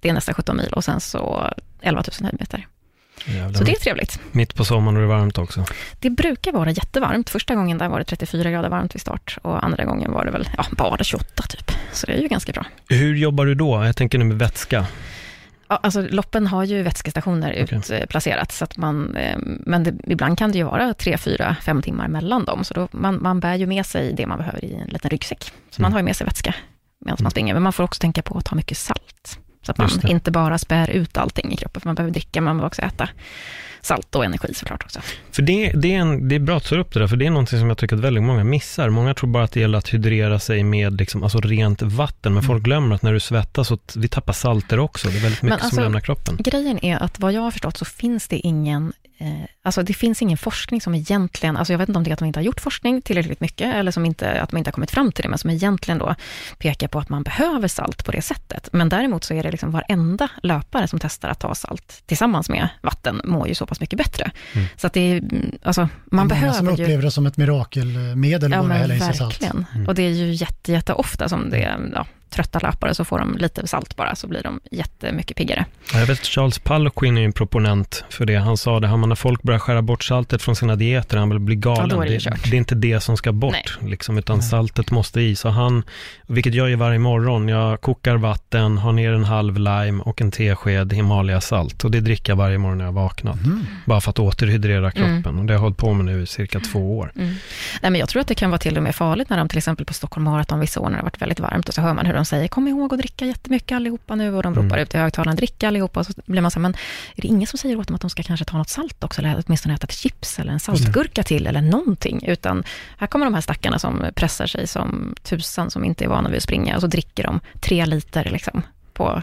Speaker 2: det är nästan 17 mil och sen så 11 000 höjdmeter.
Speaker 4: Jävlar,
Speaker 2: Så det är trevligt.
Speaker 4: Mitt på sommaren och det är varmt också.
Speaker 2: Det brukar vara jättevarmt. Första gången där var det 34 grader varmt vid start och andra gången var det väl ja, bara 28 typ. Så det är ju ganska bra.
Speaker 4: Hur jobbar du då? Jag tänker nu med vätska.
Speaker 2: Ja, alltså loppen har ju vätskestationer
Speaker 4: Okej.
Speaker 2: utplacerat, så att man, eh, men det, ibland kan det ju vara tre, fyra, fem timmar mellan dem, så då, man, man bär ju med sig det man behöver i en liten ryggsäck. Så man
Speaker 4: Mm.
Speaker 2: har ju med sig vätska medan man springer, men man får också tänka på att ta mycket salt, så att man inte bara spär ut allting i kroppen, för man behöver dricka, man behöver också äta salt och energi såklart också.
Speaker 4: För det, det, är en, det är bra att du upp det där, för det är någonting som jag tycker att väldigt många missar. Många tror bara att det gäller att hydrera sig med liksom, alltså rent vatten, men folk glömmer att när du svettas, så vi tappar salter också. Det är väldigt mycket
Speaker 2: alltså-
Speaker 4: som lämnar kroppen.
Speaker 2: Grejen är att vad jag har förstått så finns det ingen, eh, alltså det finns ingen forskning som egentligen, alltså jag vet inte om det är att de inte har gjort forskning tillräckligt mycket, eller som inte, att man inte har kommit fram till det, men som egentligen då pekar på att man behöver salt på det sättet. Men däremot så är det liksom varenda löpare som testar att ta salt tillsammans med vatten mår ju så pass mycket bättre.
Speaker 4: Mm.
Speaker 2: Så att det är, mm, alltså man
Speaker 3: Många
Speaker 2: behöver
Speaker 3: som
Speaker 2: ju...
Speaker 3: upplever det som ett mirakelmedel
Speaker 2: Ja,
Speaker 3: bara hälla i sig salt.
Speaker 2: verkligen.
Speaker 4: Mm.
Speaker 2: Och det är ju jätte, jätte ofta som det ja, trötta löpare, så får de lite salt bara, så blir de jättemycket piggare.
Speaker 4: Ja, Jag vet Charles Palloquin är en proponent för det. Han sa det, han, när folk börjar skära bort saltet från sina dieter, han vill bli galen.
Speaker 2: Ja, är det
Speaker 4: det, det är inte det som ska bort, liksom, utan saltet måste i. Så han, vilket jag gör varje morgon, jag kokar vatten, har ner en halv lime och en tesked Himalaya-salt. Och det dricker jag varje morgon när jag vaknar.
Speaker 3: Mm.
Speaker 4: Bara för att återhydrera
Speaker 2: Mm.
Speaker 4: kroppen. Och det har jag hållit på med nu i cirka två år.
Speaker 2: Mm. Nej, men jag tror att det kan vara till och med farligt när de till exempel på Stockholm Marathon vissa år när det har varit väldigt varmt och så hör man hur de säger kom ihåg att dricka jättemycket allihopa nu. Och de ropar
Speaker 4: Mm.
Speaker 2: ut i högtalaren dricka allihopa. Och så blir man så här, men är det ingen som säger åt dem att de ska kanske ta något salt också? Eller åtminstone äta ett chips eller en saltgurka till eller någonting? Utan här kommer de här stackarna som pressar sig som tusan som inte är vana vid att springa. Och så dricker de tre liter liksom på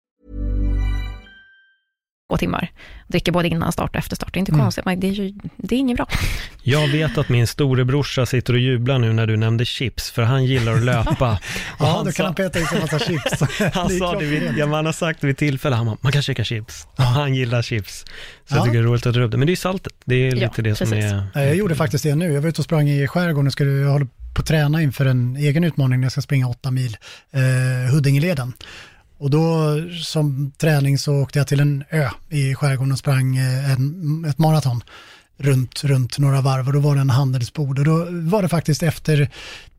Speaker 2: två timmar. Dricker både innan start och efter start. Det är inte
Speaker 3: Mm.
Speaker 2: konstigt, men det är ju det är inget bra.
Speaker 4: Jag vet att min storebrorsa sitter och jublar nu när du nämnde chips, för han gillar att löpa. [laughs] Och
Speaker 3: Ja,
Speaker 4: han
Speaker 3: då kan han peta i sig en massa chips. [laughs]
Speaker 4: Han sa det vid, ja, man har sagt det vid tillfälle, han bara, man kan käka chips. Och han gillar chips. Så jag
Speaker 3: Ja.
Speaker 4: tycker det är roligt att du upp det. Men det är saltet, det är
Speaker 2: Ja,
Speaker 4: lite det som
Speaker 2: precis.
Speaker 4: är...
Speaker 3: Jag gjorde faktiskt det nu. Jag var ute och sprang i skärgården och skulle, jag håller på att träna inför en egen utmaning när jag ska springa åtta mil, eh, Huddingeleden. Och då som träning så åkte jag till en ö i skärgården och sprang eh, en, ett maraton runt, runt några varv och då var det en handelsbod och då var det faktiskt efter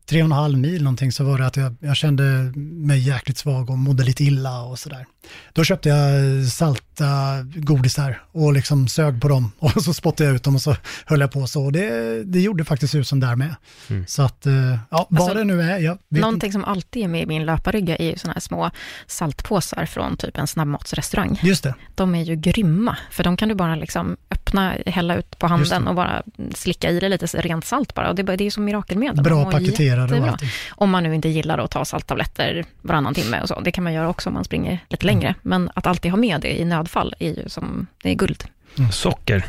Speaker 3: tre och en halv mil någonting så var det att jag, jag kände mig jäkligt svag och mådde lite illa och sådär. Då köpte jag salta godisar och liksom sög på dem [laughs] och så spottade jag ut dem och så höll jag på så. Och Det, det gjorde faktiskt husen där med.
Speaker 4: Mm.
Speaker 3: Så att, eh, ja, vad
Speaker 2: Alltså,
Speaker 3: det nu är, jag vet inte.
Speaker 2: Någonting som alltid är med i min löparrygga är ju sådana här små saltpåsar från typ en snabbmatsrestaurang.
Speaker 3: Just det,
Speaker 2: De är ju grymma, för de kan du bara liksom öppna, hälla ut på handen och bara slicka i det lite rent salt bara. Och det, det är ju som mirakelmedel. De
Speaker 3: bra paketerade och allting.
Speaker 2: Om man nu inte gillar att ta salttabletter varannan timme och så. Det kan man göra också om man springer lite längre
Speaker 3: längre,
Speaker 2: Men att alltid ha med det i nödfall är ju som, det är guld.
Speaker 4: Mm, socker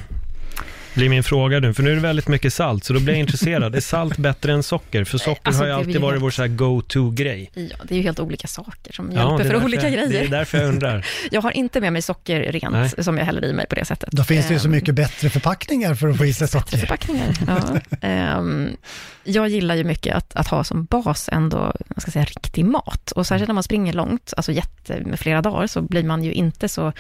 Speaker 4: blir min fråga nu, för nu är det väldigt mycket salt, så då blir jag intresserad. Är salt bättre än socker? För socker
Speaker 2: Alltså,
Speaker 4: har ju alltid varit
Speaker 2: helt-
Speaker 4: vår så här go-to-grej.
Speaker 2: Ja, det är ju helt olika saker som
Speaker 4: Ja,
Speaker 2: hjälper för
Speaker 4: därför
Speaker 2: olika
Speaker 4: jag,
Speaker 2: grejer.
Speaker 4: Det är därför jag undrar. [laughs]
Speaker 2: Jag har inte med mig socker rent
Speaker 4: Nej.
Speaker 2: som jag häller i mig på det sättet.
Speaker 3: Då finns det ju så
Speaker 2: Ehm,
Speaker 3: mycket bättre förpackningar för att få i sig socker.
Speaker 2: förpackningar. Ja. [laughs] Ehm, jag gillar ju mycket att, att ha som bas ändå, vad ska jag säga, riktig mat. Och särskilt när man springer långt, alltså jätte, med flera dagar, så blir man ju inte så,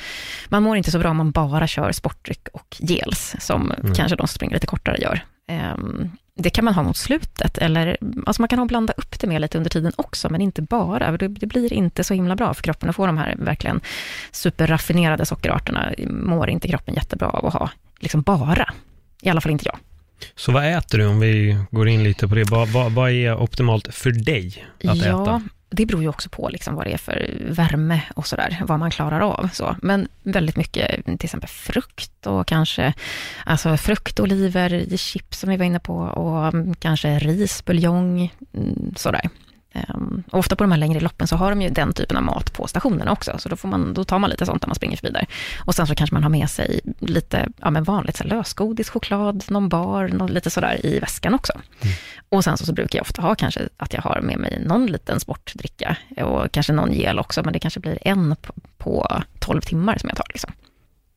Speaker 2: man mår inte så bra om man bara kör sportdryck och gels, som
Speaker 4: Mm.
Speaker 2: kanske de som springer lite kortare gör. Ehm, det kan man ha mot slutet, eller alltså man kan ha blanda upp det med lite under tiden också, men inte bara. för Det, det blir inte så himla bra för kroppen att få de här verkligen superraffinerade sockerarterna. Mår inte kroppen jättebra av att ha liksom bara. I alla fall inte jag.
Speaker 4: Så vad äter du om vi går in lite på det? Vad, vad, vad är optimalt för dig att
Speaker 2: ja,
Speaker 4: äta?
Speaker 2: Det beror ju också på liksom vad det är för värme och sådär, vad man klarar av. Så. Men väldigt mycket, till exempel frukt och kanske alltså frukt, oliver, chips som vi var inne på och kanske ris, buljong, mm, sådär. Um, ofta på de här längre loppen så har de ju den typen av mat på stationerna också, så då, får man, då tar man lite sånt när man springer förbi där. Och sen så kanske man har med sig lite ja, men vanligt så lösgodis, choklad, någon bar, något, lite sådär i väskan också. Mm. Och sen så, så brukar jag ofta ha kanske att jag har med mig någon liten sportdricka och kanske någon gel också, men det kanske blir en på, på 12 timmar som jag tar. Liksom.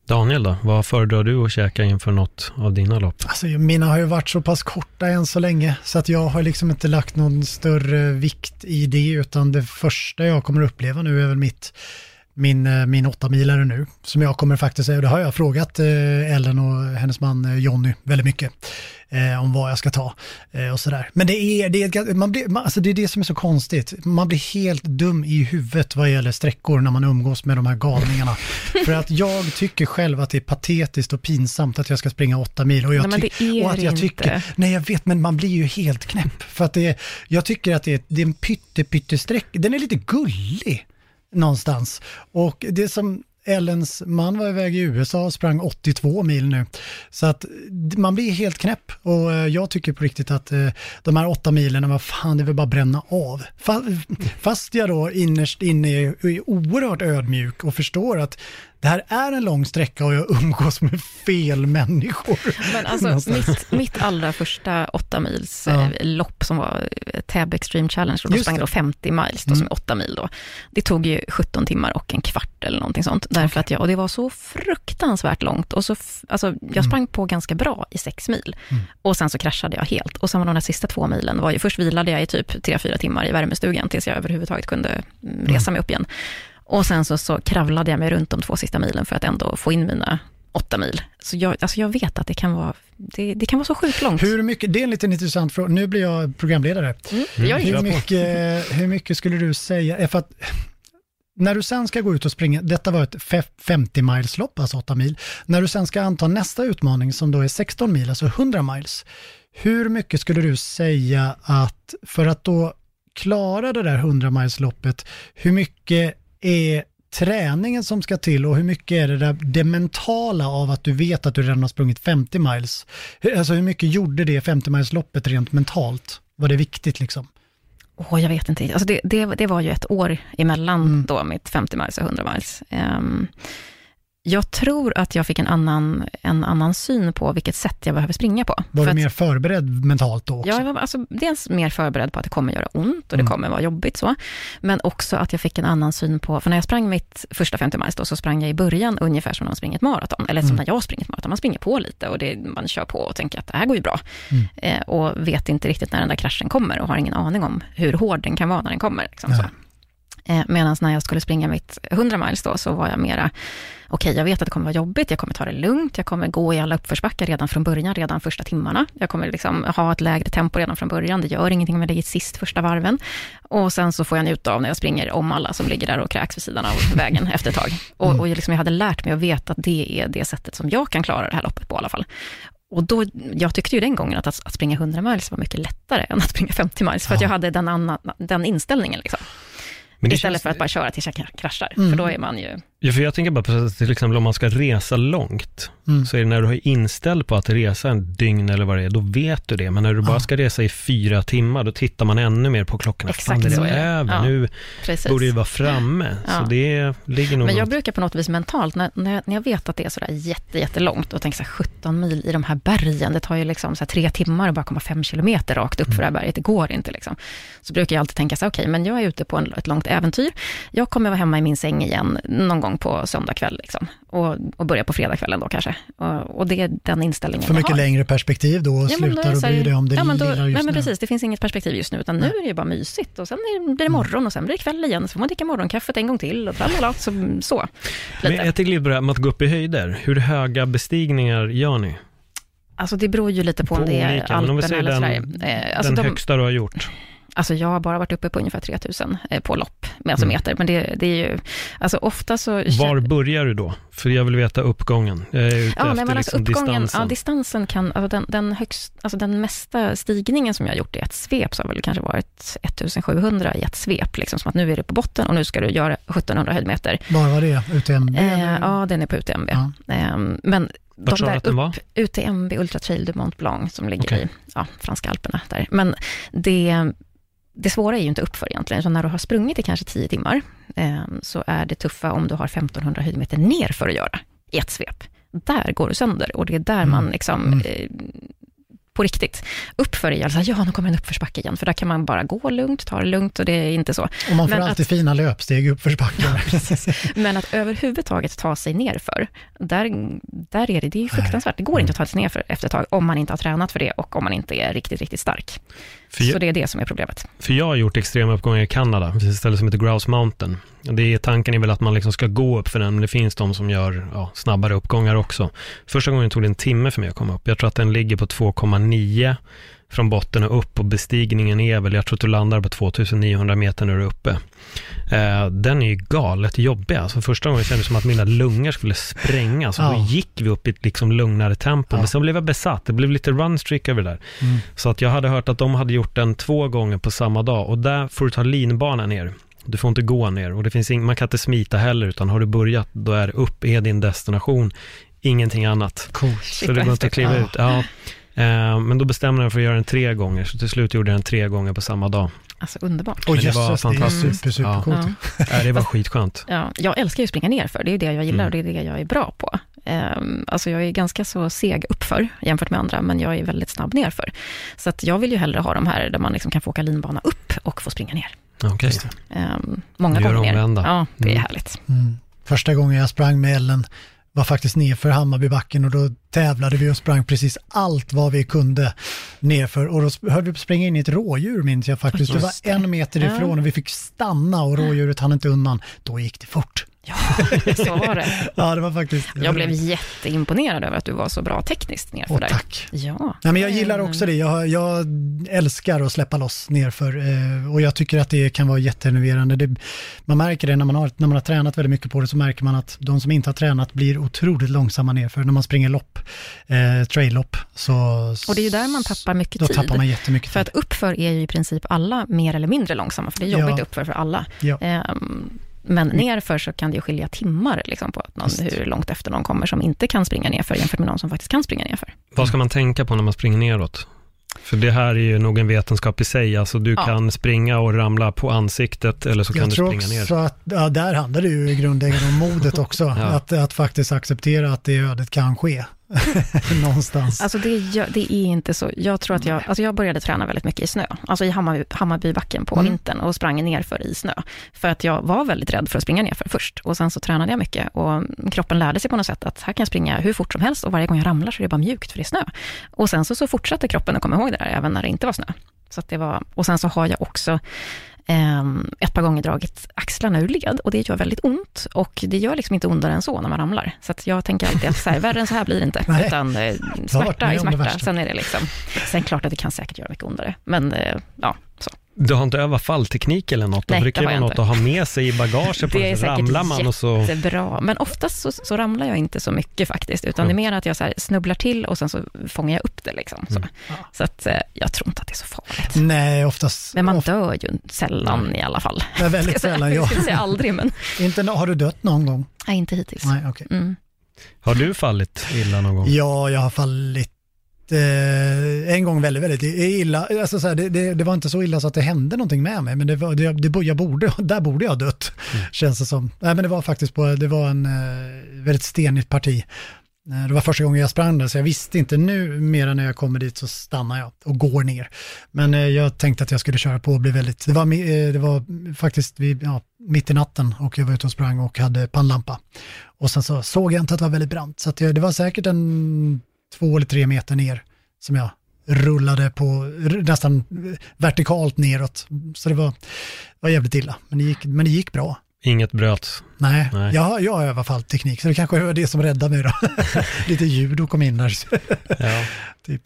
Speaker 4: Daniel då, vad föredrar du att käka inför något av dina lopp?
Speaker 3: Alltså, mina har ju varit så pass korta än så länge, så att jag har liksom inte lagt någon större vikt i det, utan det första jag kommer uppleva nu är väl mitt min, eh, min åtta milare nu, som jag kommer faktiskt säga, det har jag frågat eh, Ellen och hennes man eh, Jonny väldigt mycket eh, om vad jag ska ta eh, och sådär. Men det är det, är, man blir, man, alltså det är det som är så konstigt. Man blir helt dum i huvudet vad gäller sträckor när man umgås med de här galningarna. [laughs] För att jag tycker själv att det är patetiskt och pinsamt att jag ska springa åtta mil. Och, jag
Speaker 2: nej, är
Speaker 3: och att jag
Speaker 2: inte.
Speaker 3: tycker, nej jag vet, men man blir ju helt knäpp. För att det är, jag tycker att det är, det är en pytte, pytte sträck, den är lite gullig någonstans. Och det som Ellens man var iväg i USA och sprang 82 mil nu. Så att man blir helt knäpp och eh, jag tycker på riktigt att eh, de här åtta milen, vad fan, det vill bara bränna av. Fast jag då innerst inne är oerhört ödmjuk och förstår att det här är en lång sträcka och jag umgås med fel människor.
Speaker 2: Men alltså mitt, mitt allra första åtta mils ja. Eh, lopp som var Täby Extreme Challenge, och då sprang jag då 50 miles, då, mm. som är åtta mil då. Det tog ju 17 timmar och en kvart eller någonting sånt. Därför okay. att jag, och det var så fruktansvärt långt. Och så, alltså, jag sprang mm. på ganska bra i sex mil. Mm. Och sen så kraschade jag helt. Och sen var de där sista två milen, var ju, först vilade jag i typ tre fyra timmar i värmestugan tills jag överhuvudtaget kunde mm, resa mig upp igen. Och sen så, så kravlade jag mig runt de två sista milen för att ändå få in mina åtta mil. Så jag, alltså jag vet att det kan vara, det, det kan vara så sjukt långt.
Speaker 3: Hur mycket, det är en liten intressant fråga, nu blir jag programledare.
Speaker 2: Mm, mm.
Speaker 3: Hur, mycket, hur mycket skulle du säga, för att när du sen ska gå ut och springa, detta var ett 50 miles lopp, alltså 8 mil. När du sen ska anta nästa utmaning som då är 16 mil, alltså 100 miles. Hur mycket skulle du säga att för att då klara det där 100 miles loppet, hur mycket är träningen som ska till och hur mycket är det där det mentala av att du vet att du redan har sprungit 50 miles? Alltså hur mycket gjorde det 50 miles loppet rent mentalt? Var det viktigt liksom?
Speaker 2: Oh, jag vet inte. Alltså det, det, det var ju ett år emellan mm. då, mitt 50 miles och 100 miles. Um, jag tror att jag fick en annan, en annan syn på vilket sätt jag behöver springa på.
Speaker 3: Var
Speaker 2: för
Speaker 3: du mer förberedd mentalt då också?
Speaker 2: Ja, jag var alltså, dels mer förberedd på att det kommer göra ont och det mm. kommer vara jobbigt så. Men också att jag fick en annan syn på, för när jag sprang mitt första 50 miles då, så sprang jag i början ungefär som när man springer ett maraton, eller som mm. när jag springer ett maraton. Man springer på lite och det, man kör på och tänker att det här går ju bra. Mm. Eh, och vet inte riktigt när den där kraschen kommer och har ingen aning om hur hård den kan vara när den kommer. Liksom. Eh, Medan när jag skulle springa mitt 100 miles då, så var jag mera, okej, okay, jag vet att det kommer vara jobbigt, jag kommer ta det lugnt, jag kommer gå i alla uppförsbackar redan från början, redan första timmarna. Jag kommer liksom ha ett lägre tempo redan från början, det gör ingenting med det sist första varven. Och sen så får jag njuta av när jag springer om alla som ligger där och kräks vid sidan av vägen [laughs] efter ett tag. Och, och liksom jag hade lärt mig att veta att det är det sättet som jag kan klara det här loppet på i alla fall. Och då, jag tyckte ju den gången att, att, springa 100 miles var mycket lättare än att springa 50 miles, för ja. att jag hade den, annan, den inställningen. Liksom. Istället känns... för att bara köra tills jag kraschar, mm. för då är man ju
Speaker 4: Ja, för jag tänker bara på till exempel om man ska resa långt, mm. så är det när du har inställt på att resa en dygn eller vad det är, då vet du det. Men när du bara ja. ska resa i fyra timmar, då tittar man ännu mer på klockan.
Speaker 2: Exakt
Speaker 4: Fan,
Speaker 2: så
Speaker 4: är det över, ja. nu Precis. borde det vara framme. Ja. Så det ligger nog
Speaker 2: Men jag
Speaker 4: något.
Speaker 2: brukar på något vis mentalt, när, när, jag vet att det är sådär jätte, jättelångt och tänker så 17 mil i de här bergen, det tar ju liksom så tre timmar att bara komma fem kilometer rakt upp mm. för det här berget, det går inte liksom. Så brukar jag alltid tänka så okej, okay, men jag är ute på en, ett långt äventyr, jag kommer vara hemma i min säng igen någon gång på söndag kväll. Liksom. Och, och börja på fredagskvällen då kanske. Och, och, det är den inställningen
Speaker 3: För mycket
Speaker 2: har.
Speaker 3: längre perspektiv då och ja, slutar och bry dig om det
Speaker 2: ja, men
Speaker 3: då,
Speaker 2: lilla
Speaker 3: just
Speaker 2: nej, men precis, det finns inget perspektiv just nu, utan nu är det ju bara mysigt. Och sen blir det morgon och sen blir det kväll igen, så får man dricka morgonkaffet en gång till och tralala, så. så
Speaker 4: men jag tänkte lite på det här med att gå upp i höjder. Hur höga bestigningar gör ni?
Speaker 2: Alltså det beror ju lite på, på om det är Alperna eller
Speaker 4: den,
Speaker 2: Sverige.
Speaker 4: Eh, alltså den de, högsta du har gjort?
Speaker 2: Alltså jag har bara varit uppe på ungefär 3000 eh, på lopp, med alltså
Speaker 4: Mm.
Speaker 2: meter. Men det, det är ju, alltså ofta så...
Speaker 4: Var börjar du då? För jag vill veta uppgången. Jag är ute
Speaker 2: Ja,
Speaker 4: efter
Speaker 2: nej, men alltså
Speaker 4: liksom
Speaker 2: uppgången,
Speaker 4: distansen.
Speaker 2: ja, distansen kan, alltså den, den, högst, alltså den mesta stigningen som jag har gjort i ett svep, så har väl kanske varit 1700 i ett svep, liksom, som att nu är du på botten och nu ska du göra 1700 höjdmeter.
Speaker 3: Var var det? UTMB?
Speaker 2: Eh, ja, den är på UTMB.
Speaker 3: Ja.
Speaker 2: Eh, men de
Speaker 4: Vart
Speaker 2: där
Speaker 4: att den var?
Speaker 2: upp, UTMB Ultra Trail du Mont Blanc, som ligger
Speaker 4: Okej.
Speaker 2: i ja, franska alperna där. Men det, det svåra är ju inte uppför egentligen, så när du har sprungit i kanske 10 timmar, eh, så är det tuffa om du har 1500 höjdmeter ner för att göra i ett svep. Där går du sönder och det är där
Speaker 3: Mm.
Speaker 2: man liksom,
Speaker 3: Mm.
Speaker 2: eh, på riktigt, uppför är alltså, ja nu kommer en uppförsbacke igen, för där kan man bara gå lugnt, ta det lugnt och det är inte så.
Speaker 3: Och man får
Speaker 2: men
Speaker 3: alltid fina löpsteg i uppförsbackar. [laughs]
Speaker 2: Men att överhuvudtaget ta sig nerför, där, där är det, det är fruktansvärt. Det går inte att ta sig nerför efter ett tag, om man inte har tränat för det och om man inte är riktigt, riktigt stark.
Speaker 4: För
Speaker 2: Så
Speaker 4: jag,
Speaker 2: det är det som är problemet.
Speaker 4: för jag har gjort extrema uppgångar i Kanada, det finns ett ställe som heter Grouse Mountain. Det är, tanken är väl att man liksom ska gå upp för den, men det finns de som gör ja, snabbare uppgångar också. Första gången tog det en timme för mig att komma upp. Jag tror att den ligger på 2,9 från botten och upp och bestigningen är väl, jag tror att du landar på 2900 meter när du är uppe. Eh, den är ju galet jobbig. Alltså första gången kändes det som att mina lungor skulle sprängas.
Speaker 3: Ja.
Speaker 4: Då gick vi upp i ett liksom lugnare tempo.
Speaker 3: Ja.
Speaker 4: Men sen blev jag besatt. Det blev lite runstreak över det där.
Speaker 3: Mm.
Speaker 4: Så att jag hade hört att de hade gjort den två gånger på samma dag. Och där får du ta linbana ner. Du får inte gå ner. Och det finns ing- man kan inte smita heller. Utan har du börjat, då är upp är din destination. Ingenting annat.
Speaker 3: Coolt.
Speaker 4: Så det går inte att kliva
Speaker 3: Ja.
Speaker 4: ut. Ja. Eh, men då bestämde jag mig för att göra den tre gånger. Så till slut gjorde jag den tre gånger på samma dag.
Speaker 2: Alltså underbart.
Speaker 3: Och
Speaker 4: det var
Speaker 3: jösses, det är
Speaker 4: fantastiskt.
Speaker 3: super, super
Speaker 4: Ja.
Speaker 2: Ja.
Speaker 4: Eh, det var skitskönt.
Speaker 2: Ja, jag älskar ju att springa ner för det är ju det jag gillar
Speaker 4: Mm.
Speaker 2: och det är det jag är bra på. Um, alltså jag är ganska så seg uppför jämfört med andra, men jag är väldigt snabb nerför. Så att jag vill ju hellre ha de här där man liksom kan få åka linbana upp och få springa ner.
Speaker 4: Okej.
Speaker 2: Um, många
Speaker 4: Du gör
Speaker 2: gånger ner.
Speaker 4: omvända.
Speaker 2: Ja, det är
Speaker 4: Mm.
Speaker 2: härligt.
Speaker 3: Mm. Första gången jag sprang med Ellen var faktiskt nerför Hammarbybacken och då tävlade vi och sprang precis allt vad vi kunde nerför och då höll vi på att springa in i ett rådjur minns jag faktiskt. Det var en meter ifrån och vi fick stanna och rådjuret hann inte undan. Då gick det fort.
Speaker 2: Ja, [laughs] så var det.
Speaker 3: Ja, det var faktiskt...
Speaker 2: Jag blev jätteimponerad över att du var så bra tekniskt nerför
Speaker 3: Åh,
Speaker 2: där.
Speaker 3: tack.
Speaker 2: Ja.
Speaker 3: Nej, men jag gillar också det. Jag, jag älskar att släppa loss nerför eh, och jag tycker att det kan vara jätteenerverande. Det, man märker det när man, har, när man har tränat väldigt mycket på det så märker man att de som inte har tränat blir otroligt långsamma nerför. När man springer lopp, eh, trail-lopp, så...
Speaker 2: Och det är ju där man tappar mycket
Speaker 3: Då
Speaker 2: tid.
Speaker 3: tappar man jättemycket
Speaker 2: För
Speaker 3: tid.
Speaker 2: att uppför är ju i princip alla mer eller mindre långsamma, för det är jobbigt
Speaker 3: Ja.
Speaker 2: uppför för alla.
Speaker 3: Ja.
Speaker 2: Ehm, men nerför så kan det ju skilja timmar liksom, på att någon, hur långt efter någon kommer som inte kan springa nerför jämfört med någon som faktiskt kan springa nerför.
Speaker 4: Vad ska man tänka på när man springer neråt? För det här är ju nog en vetenskap i sig. Alltså du
Speaker 2: Ja.
Speaker 4: kan springa och ramla på ansiktet eller så kan
Speaker 3: Jag
Speaker 4: du
Speaker 3: tror
Speaker 4: springa ner.
Speaker 3: också att ja, där handlar det ju i grundläggande om modet också. [laughs]
Speaker 4: Ja.
Speaker 3: att, att faktiskt acceptera att det ödet kan ske [laughs] någonstans.
Speaker 2: Alltså det, det är inte så. Jag tror att jag, alltså jag började träna väldigt mycket i snö, alltså i Hammarby, Hammarbybacken på
Speaker 3: Mm.
Speaker 2: vintern och sprang nerför i snö. För att jag var väldigt rädd för att springa nerför först och sen så tränade jag mycket och kroppen lärde sig på något sätt att här kan jag springa hur fort som helst och varje gång jag ramlar så är det bara mjukt för det är snö. Och sen så, så fortsatte kroppen att komma ihåg det där även när det inte var snö. Så det var, och sen så har jag också ett par gånger dragit axlarna ur led och det gör väldigt ont och det gör liksom inte ondare än så när man ramlar. Så jag tänker alltid att så här, värre än så här blir det inte, [laughs]
Speaker 3: Nej.
Speaker 2: utan eh, smärta är smärta. Sen är det liksom, sen klart att det kan säkert göra mycket ondare, men eh, ja.
Speaker 4: Du har inte övat fallteknik eller något?
Speaker 2: Nej,
Speaker 4: För det kan
Speaker 2: det har
Speaker 4: vara något
Speaker 2: inte.
Speaker 4: att ha med sig i bagaget. På [laughs]
Speaker 2: Det är säkert
Speaker 4: Ramlar man och så...
Speaker 2: Jättebra, men oftast så, så ramlar jag inte så mycket faktiskt, utan
Speaker 4: Skönt.
Speaker 2: det är mer att jag så här snubblar till och sen så fångar jag upp det liksom. Så,
Speaker 4: Mm.
Speaker 2: så att eh, jag tror inte att det är så farligt.
Speaker 3: Nej, oftast.
Speaker 2: Men man dör ju sällan i alla fall.
Speaker 3: men väldigt [laughs]
Speaker 2: Jag ska
Speaker 3: sällan. Ja.
Speaker 2: Jag säga aldrig, men [laughs]
Speaker 3: Inte, har du dött någon gång?
Speaker 2: nej, inte hittills.
Speaker 3: Nej, okej.
Speaker 2: Mm.
Speaker 4: Har du fallit illa någon gång?
Speaker 3: Ja, jag har fallit en gång väldigt, väldigt illa. Alltså, så här, det, det, det var inte så illa så att det hände någonting med mig, men det var, det, det, jag borde, [laughs] där borde jag ha dött, känns det som. Nej, men det var faktiskt på, det var en eh, väldigt stenigt parti. Eh, Det var första gången jag sprang där, så jag visste inte nu, mer när jag kommer dit så stannar jag och går ner. Men eh, jag tänkte att jag skulle köra på och bli väldigt, det var, eh, det var faktiskt vid, ja, mitt i natten och jag var ute och sprang och hade pannlampa. Och sen så såg jag inte att det var väldigt brant, så jag, det var säkert en två eller tre meter ner som jag rullade på nästan vertikalt neråt. Så det var, var jävligt illa, men det gick, men det gick bra.
Speaker 4: Inget bröts?
Speaker 3: Nej,
Speaker 4: Nej.
Speaker 3: Jag, jag alla fall teknik, så det kanske var det som räddade mig då. [laughs] Lite judo kom in där,
Speaker 4: Ja. [laughs]
Speaker 3: typ.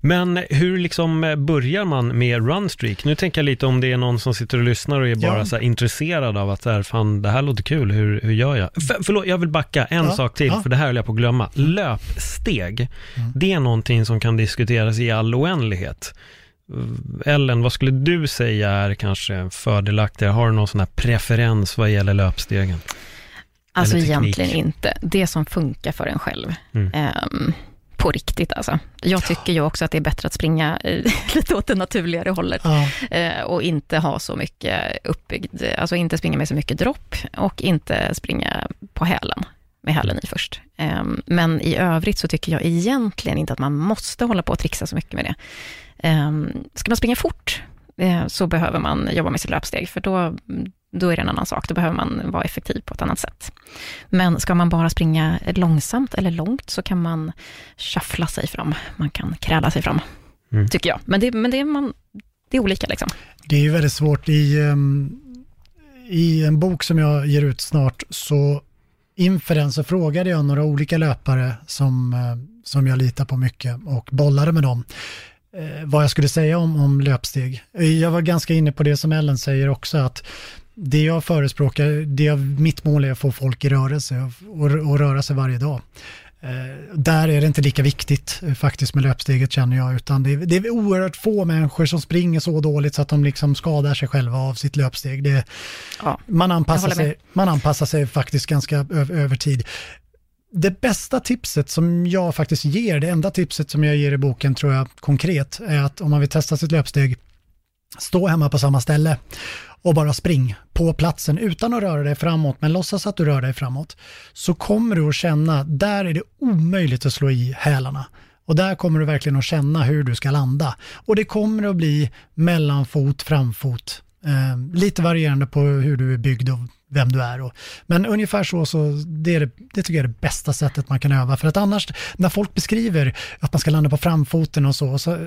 Speaker 4: Men hur liksom börjar man med Runstreak? Nu tänker jag lite om det är någon som sitter och lyssnar och är bara
Speaker 3: Ja.
Speaker 4: så här intresserad av att så här, fan, det här låter kul, hur, hur gör jag? För, förlåt, jag vill backa en
Speaker 3: Ja,
Speaker 4: sak till,
Speaker 3: ja.
Speaker 4: för det här höll jag på att glömma. Löpsteg, det är någonting som kan diskuteras i all oändlighet. Ellen, vad skulle du säga är kanske fördelaktigare? Har du någon sån här preferens vad gäller löpstegen?
Speaker 2: Alltså egentligen inte. Det som funkar för en själv.
Speaker 4: Mm.
Speaker 2: Ehm, på riktigt alltså. Jag tycker ju också att det är bättre att springa [laughs] lite åt det naturligare hållet.
Speaker 3: Ja,
Speaker 2: Eh, och inte ha så mycket uppbyggd, alltså inte springa med så mycket dropp och inte springa på hälen, med hälen i först. Ehm, men i övrigt så tycker jag egentligen inte att man måste hålla på och trixa så mycket med det. Um, ska man springa fort eh, så behöver man jobba med sitt löpsteg, för då, då är det en annan sak. Då behöver man vara effektiv på ett annat sätt. Men ska man bara springa långsamt eller långt så kan man shuffla sig fram. Man kan kräla sig fram,
Speaker 4: Mm.
Speaker 2: tycker jag. Men det, men det, är, man, det är olika liksom.
Speaker 3: det är ju väldigt svårt i, ehm, i en bok som jag ger ut snart så inför den så frågade jag några olika löpare som, eh, som jag litar på mycket och bollade med dem eh, vad jag skulle säga om, om löpsteg. Jag var ganska inne på det som Ellen säger också att det jag förespråkar, det jag, mitt mål är att få folk i rörelse och, och, röra sig varje dag. Eh, där är det inte lika viktigt eh, faktiskt med löpsteget känner jag, utan det är, det är oerhört få människor som springer så dåligt så att de liksom skadar sig själva av sitt löpsteg. Det,
Speaker 2: Ja.
Speaker 3: man, anpassar sig, man anpassar sig faktiskt ganska över tid. Det bästa tipset som jag faktiskt ger, det enda tipset som jag ger i boken tror jag konkret, är att om man vill testa sitt löpsteg, stå hemma på samma ställe och bara spring på platsen utan att röra dig framåt, men låtsas att du rör dig framåt. Så kommer du att känna, där är det omöjligt att slå i hälarna. Och där kommer du verkligen att känna hur du ska landa. Och det kommer att bli mellanfot, framfot, eh, lite varierande på hur du är byggd och vem du är. Och, men ungefär så, så det, är det, det tycker jag är det bästa sättet man kan öva. För att annars, när folk beskriver att man ska landa på framfoten och så, så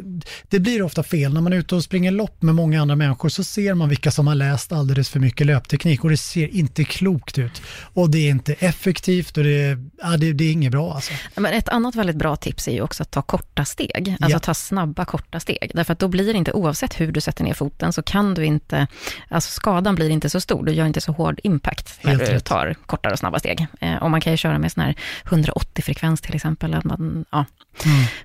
Speaker 3: det blir ofta fel. När man är ute och springer lopp med många andra människor så ser man vilka som har läst alldeles för mycket löpteknik och det ser inte klokt ut. Och det är inte effektivt och det, är- ja, det, det är inget bra alltså.
Speaker 2: Men ett annat väldigt bra tips är ju också att ta korta steg, alltså
Speaker 3: Ja.
Speaker 2: ta snabba korta steg. Därför att då blir det inte, oavsett hur du sätter ner foten, så kan du inte, alltså skadan blir inte så stor, du gör inte så hård impact när
Speaker 3: Helt
Speaker 2: du
Speaker 3: rätt.
Speaker 2: tar kortare och snabba steg. Eh, och man kan ju köra med sån här 180-frekvens till exempel, att man, ja,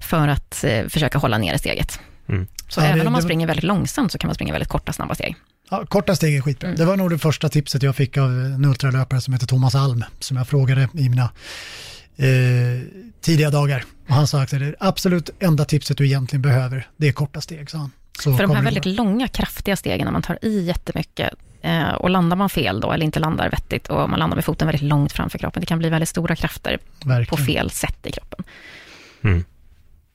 Speaker 2: för att eh, försöka hålla nere steget.
Speaker 4: Mm.
Speaker 2: Så
Speaker 3: Ja, det-
Speaker 2: även om man
Speaker 3: det-
Speaker 2: springer väldigt långsamt så kan man springa väldigt korta, snabba steg.
Speaker 3: Ja, korta steg är skitbra. Det var nog det första tipset jag fick av en ultralöpare som heter Thomas Alm, som jag frågade i mina eh, tidiga dagar. Och han sa att det absolut enda tipset du egentligen behöver, det är korta steg, sa han. Så
Speaker 2: För de här
Speaker 3: det
Speaker 2: väldigt långa, kraftiga stegen, när man tar i jättemycket, eh, och landar man fel då, eller inte landar vettigt, och man landar med foten väldigt långt framför kroppen, det kan bli väldigt stora krafter på
Speaker 3: Verkligen.
Speaker 2: fel sätt i kroppen.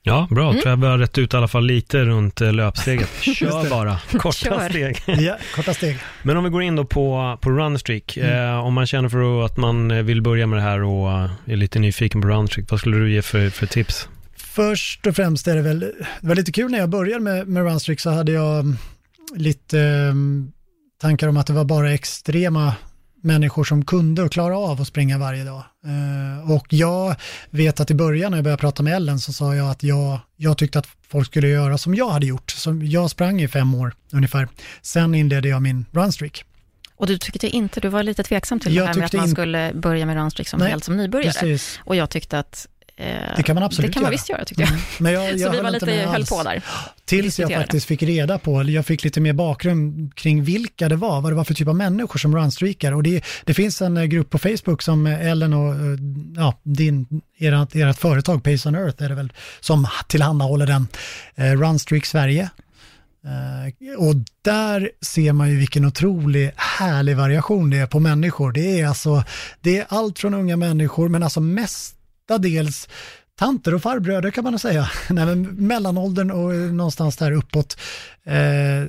Speaker 4: Ja, bra.
Speaker 2: Mm.
Speaker 4: Tror jag vi har rätt ut i alla fall lite runt eh, löpsteget. [laughs] Kör bara, korta
Speaker 2: Kör.
Speaker 4: steg. [laughs]
Speaker 3: Ja, korta steg.
Speaker 4: Men om vi går in då på, på Runstreak. Eh, om man känner för att man eh, vill börja med det här och eh, är lite nyfiken på Runstreak, vad skulle du ge för, för tips?
Speaker 3: Först och främst är det väl, det var lite kul när jag började med, med Runstreak så hade jag mm, lite mm, tankar om att det var bara extrema människor som kunde och klara av att springa varje dag. Eh, och jag vet att i början när jag började prata med Ellen så sa jag att jag, jag tyckte att folk skulle göra som jag hade gjort. Som jag sprang i fem år ungefär. Sen inledde jag min Runstreak.
Speaker 2: Och du tyckte inte, du var lite tveksam till
Speaker 3: Jag
Speaker 2: det här med att man
Speaker 3: in-
Speaker 2: skulle börja med runstreak som helt som nybörjare.
Speaker 3: Precis.
Speaker 2: Och jag tyckte att
Speaker 3: Det kan man absolut
Speaker 2: det kan man
Speaker 3: göra.
Speaker 2: visst göra, tyckte jag.
Speaker 3: Mm. Men jag, [laughs] jag
Speaker 2: Så vi var lite, höll på där.
Speaker 3: Tills jag faktiskt fick reda på, eller jag fick lite mer bakgrund kring vilka det var, vad det var för typ av människor som runstreakar. Och det, det finns en eh, grupp på Facebook som eh, Ellen och eh, ja, din, ert, ert företag Pace on Earth är det väl, som tillhandahåller den, eh, Runstreak Sverige. Eh, och där ser man ju vilken otrolig härlig variation det är på människor. Det är alltså, det är allt från unga människor, men alltså dels tanter och farbröder kan man nog säga. [laughs] Nej, men mellanåldern och eh, någonstans där uppåt. Eh,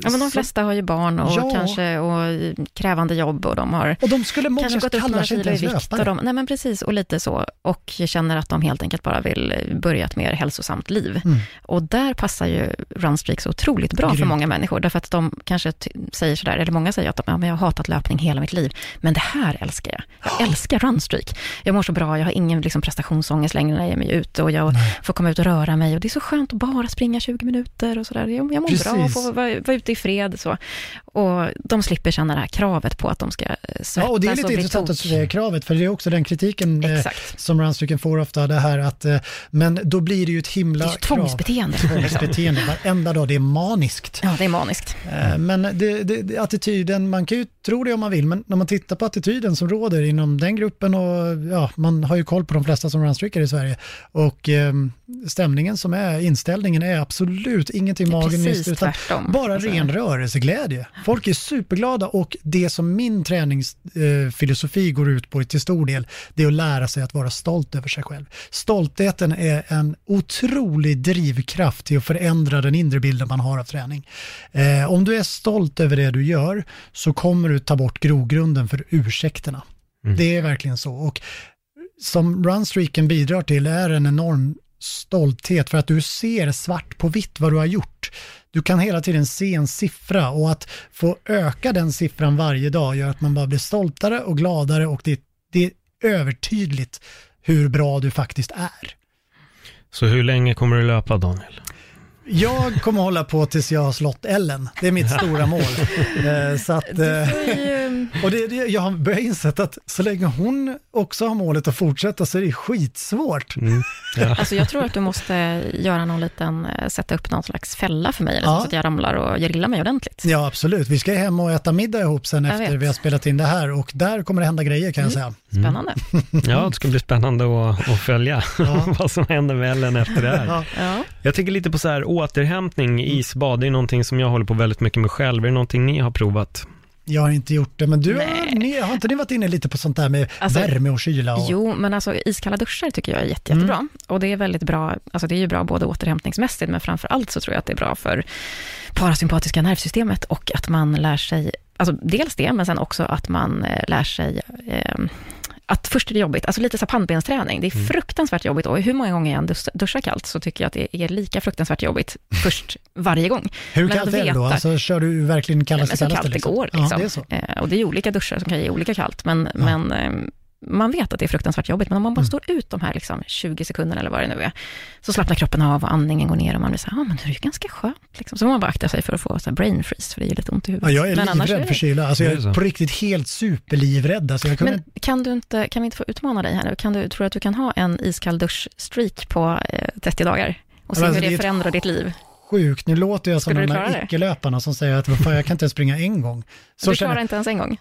Speaker 2: Ja, men de flesta har ju barn och
Speaker 3: Ja.
Speaker 2: kanske och krävande jobb och de har
Speaker 3: och de skulle många
Speaker 2: kanske gått upp några kilo i vikt. Och de, nej men precis, och lite så. Och känner att de helt enkelt bara vill börja ett mer hälsosamt liv.
Speaker 3: Mm.
Speaker 2: Och där passar ju Runstreak så otroligt bra för
Speaker 3: Grymt.
Speaker 2: många människor. Därför att de kanske säger sådär, eller många säger att de, ja, men jag har hatat löpning hela mitt liv. Men det här älskar jag. Jag [gasps] älskar Runstreak. Jag mår så bra, jag har ingen liksom, prestationsångest längre när jag är ute ute och jag får komma ut och röra mig. Och det är så skönt att bara springa 20 minuter och sådär. Jag, jag mår
Speaker 3: Precis.
Speaker 2: bra och vara, vara ute i fred. Så. Och de slipper känna det här kravet på att de ska eh, svettas
Speaker 3: Ja, och det är lite intressant att
Speaker 2: tok.
Speaker 3: du säger kravet, för det är också den kritiken eh, som runstreaken får ofta, det här att, eh, men då blir det ju ett himla
Speaker 2: Det är ju
Speaker 3: krav.
Speaker 2: tvångsbeteende. liksom.
Speaker 3: Tvångsbeteende, varenda dag, det är maniskt.
Speaker 2: Ja, det är maniskt.
Speaker 3: Eh, Men det, det, attityden, man kan ju tro det om man vill, men när man tittar på attityden som råder inom den gruppen och ja, man har ju koll på de flesta som runstreakar i Sverige och eh, stämningen som är, inställningen är absolut ingenting magiskt utan
Speaker 2: tvärtom.
Speaker 3: bara ren rörelseglädje. Folk är superglada och det som min träningsfilosofi går ut på till stor del, det är att lära sig att vara stolt över sig själv. Stoltheten är en otrolig drivkraft till att förändra den inre bilden man har av träning. Eh, om du är stolt över det du gör så kommer du ta bort grogrunden för ursäkterna. Det är verkligen så. Och som runstreaken bidrar till är en enorm stolthet för att du ser svart på vitt vad du har gjort. Du kan hela tiden se en siffra och att få öka den siffran varje dag gör att man bara blir stoltare och gladare och det, det är övertydligt hur bra du faktiskt är.
Speaker 4: Så hur länge kommer du löpa Daniel?
Speaker 3: Jag kommer hålla på tills jag har slått Ellen. Det är mitt stora mål. Eh, Så att, eh,
Speaker 2: ju,
Speaker 3: och det, det, jag har börjat insett att så länge hon också har målet att fortsätta så är det skitsvårt.
Speaker 4: Mm. Ja.
Speaker 2: Alltså jag tror att du måste göra någon liten, eh, sätta upp någon slags fälla för mig, eller så,
Speaker 3: Ja.
Speaker 2: så att jag ramlar och grillar mig ordentligt.
Speaker 3: Ja, absolut. Vi ska hem och äta middag ihop sen
Speaker 2: Jag
Speaker 3: efter
Speaker 2: vet. Mm.
Speaker 3: vi har spelat in det här och där kommer det hända grejer kan jag säga.
Speaker 2: Spännande.
Speaker 4: ja, det ska bli spännande att, att följa [laughs] vad som händer med Ellen efter det här.
Speaker 3: Ja.
Speaker 2: Ja.
Speaker 4: Jag tänker lite på så här återhämtning, isbad, det är någonting som jag håller på väldigt mycket med själv. Är det någonting ni har provat?
Speaker 3: Jag har inte gjort det, men du har, ni, har inte ni varit inne lite på sånt där med
Speaker 2: Alltså,
Speaker 3: värme och kyla? Och,
Speaker 2: Jo, men alltså iskalla duschar tycker jag är jätte, jättebra.
Speaker 3: Mm.
Speaker 2: Och det är väldigt bra, alltså det är ju bra både återhämtningsmässigt, men framför allt så tror jag att det är bra för parasympatiska nervsystemet och att man lär sig, alltså dels det, men sen också att man eh, lär sig eh, att först är det jobbigt, alltså lite så här pannbensträning. Det
Speaker 3: Mm.
Speaker 2: är fruktansvärt jobbigt och hur många gånger jag än dus- duschar kallt så tycker jag att det är lika fruktansvärt jobbigt [laughs] först varje gång.
Speaker 3: Hur
Speaker 2: men
Speaker 3: kallt är det då? Alltså, kör du verkligen kallaste
Speaker 2: men så
Speaker 3: kallaste?
Speaker 2: kallt det går. Liksom.
Speaker 3: Ja, det.
Speaker 2: Eh, och det är olika duschar som kan ge olika kallt, men, men eh, man vet att det är fruktansvärt jobbigt, men om man
Speaker 3: Mm.
Speaker 2: bara står ut de här liksom, 20 sekunderna eller vad det nu är, så slappnar kroppen av och andningen går ner och man blir så här, ah, men det är ju ganska skönt. Liksom. Så får man bara akta sig för att få så här, brain freeze, för det är ju lite ont i huvudet.
Speaker 3: Ja, jag är
Speaker 2: men annars
Speaker 3: livrädd
Speaker 2: är
Speaker 3: för
Speaker 2: det-
Speaker 3: kyla. Alltså, jag
Speaker 4: Är
Speaker 3: på riktigt helt superlivrädd. Alltså, jag kunde...
Speaker 2: Men kan du inte, kan vi inte få utmana dig här nu? Kan du, tror du att du kan ha en iskall duschstreak på eh, 30 dagar? Och se
Speaker 3: alltså,
Speaker 2: hur
Speaker 3: det
Speaker 2: det
Speaker 3: ett
Speaker 2: förändrar ditt liv?
Speaker 3: Sjukt, nu låter jag som de här icke-löparna som säger att "Vad fan, jag kan inte ens springa en gång. Så
Speaker 2: du
Speaker 3: känner
Speaker 2: klarar
Speaker 3: jag.
Speaker 2: inte ens en gång?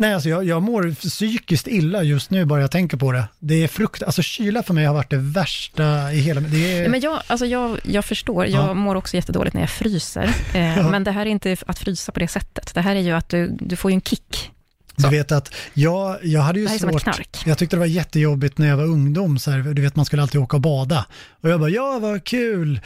Speaker 3: Nej, alltså jag, jag mår psykiskt illa just nu bara jag tänker på det. Det är frukt, alltså kyla för mig har varit det värsta i hela... Det är...
Speaker 2: Men jag, alltså jag, jag förstår, jag
Speaker 3: Ja.
Speaker 2: mår också jättedåligt när jag fryser. [laughs] Eh,
Speaker 3: Ja.
Speaker 2: Men det här är inte att frysa på det sättet. Det här är ju att du, du får ju en kick.
Speaker 3: Du vet att jag, jag hade ju
Speaker 2: Det
Speaker 3: svårt, jag tyckte det var jättejobbigt när jag var ungdom, så här, du vet man skulle alltid åka och bada. Och jag bara, ja vad kul.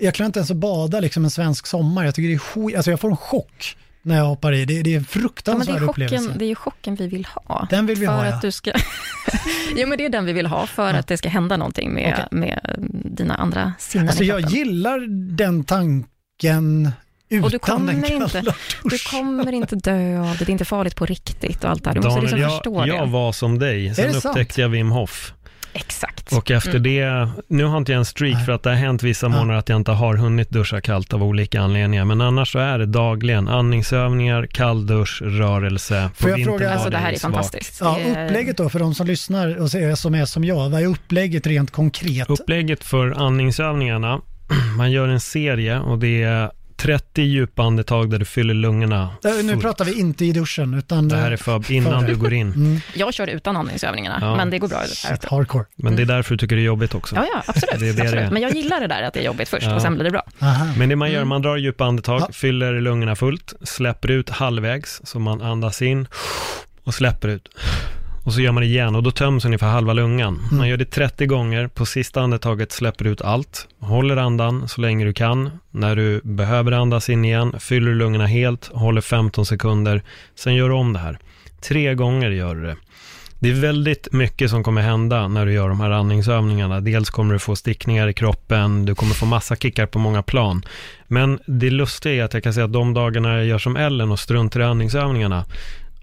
Speaker 3: Jag klarar inte ens att bada liksom en svensk sommar, jag tycker det är skit, alltså jag får en chock när jag hoppar i, det, det är en
Speaker 2: Ja, men det,
Speaker 3: fruktansvärd
Speaker 2: är
Speaker 3: upplevelse.
Speaker 2: chocken, det är ju chocken vi vill ha.
Speaker 3: Den vill vi
Speaker 2: för
Speaker 3: ha, ja.
Speaker 2: att du ska... [laughs] ja, men det är den vi vill ha för att det ska hända någonting med,
Speaker 3: Okej.
Speaker 2: med dina andra sinnen
Speaker 3: Alltså jag gillar den tanken utan
Speaker 2: Och du
Speaker 3: den
Speaker 2: kommer,
Speaker 3: kalla
Speaker 2: inte, du kommer inte dö av det, det är inte farligt på riktigt och allt det här. Du måste liksom
Speaker 4: jag,
Speaker 2: förstå
Speaker 4: jag
Speaker 2: det.
Speaker 4: var som dig, sen
Speaker 3: det sant?
Speaker 4: upptäckte jag Wim Hof.
Speaker 2: Exakt.
Speaker 4: Och efter det, nu har inte jag en streak
Speaker 3: Nej.
Speaker 4: för att det har hänt vissa
Speaker 3: Ja.
Speaker 4: månader att jag inte har hunnit duscha kallt av olika anledningar. Men annars så är det dagligen andningsövningar, kalldusch, rörelse.
Speaker 3: Får jag fråga-
Speaker 2: Alltså det här är
Speaker 4: svagt.
Speaker 2: fantastiskt.
Speaker 3: Ja, upplägget då för de som lyssnar och ser som är som jag, vad är upplägget rent konkret?
Speaker 4: Upplägget för andningsövningarna, [clears throat] man gör en serie och det är 30 djupa andetag där du fyller lungorna.
Speaker 3: Äh, Nu pratar vi inte i duschen utan...
Speaker 4: Det här är för innan
Speaker 3: för-
Speaker 4: du går in.
Speaker 3: Mm,
Speaker 2: Jag kör utan andningsövningarna,
Speaker 4: Ja.
Speaker 2: men det går bra här
Speaker 3: shit, hardcore.
Speaker 4: Men det är därför du tycker det är jobbigt också.
Speaker 2: Ja, ja, absolut.
Speaker 4: Det är det det är.
Speaker 2: absolut. Men jag gillar det där att det är jobbigt först
Speaker 4: Ja.
Speaker 2: och sen blir det bra.
Speaker 3: Aha.
Speaker 4: Men det man gör, man drar djupa andetag,
Speaker 3: Ja.
Speaker 4: fyller lungorna fullt, släpper ut halvvägs, så man andas in och släpper ut. Och så gör man det igen och då töms ungefär halva lungan.
Speaker 3: Mm.
Speaker 4: Man gör det 30 gånger, på sista andetaget släpper du ut allt, håller andan så länge du kan. När du behöver andas in igen, fyller du lungorna helt, håller 15 sekunder, sen gör du om det här. Tre gånger gör du det. Det är väldigt mycket som kommer hända när du gör de här andningsövningarna. Dels kommer du få stickningar i kroppen, du kommer få massa kickar på många plan. Men det lustiga är att jag kan säga att de dagarna jag gör som Ellen och struntar i andningsövningarna,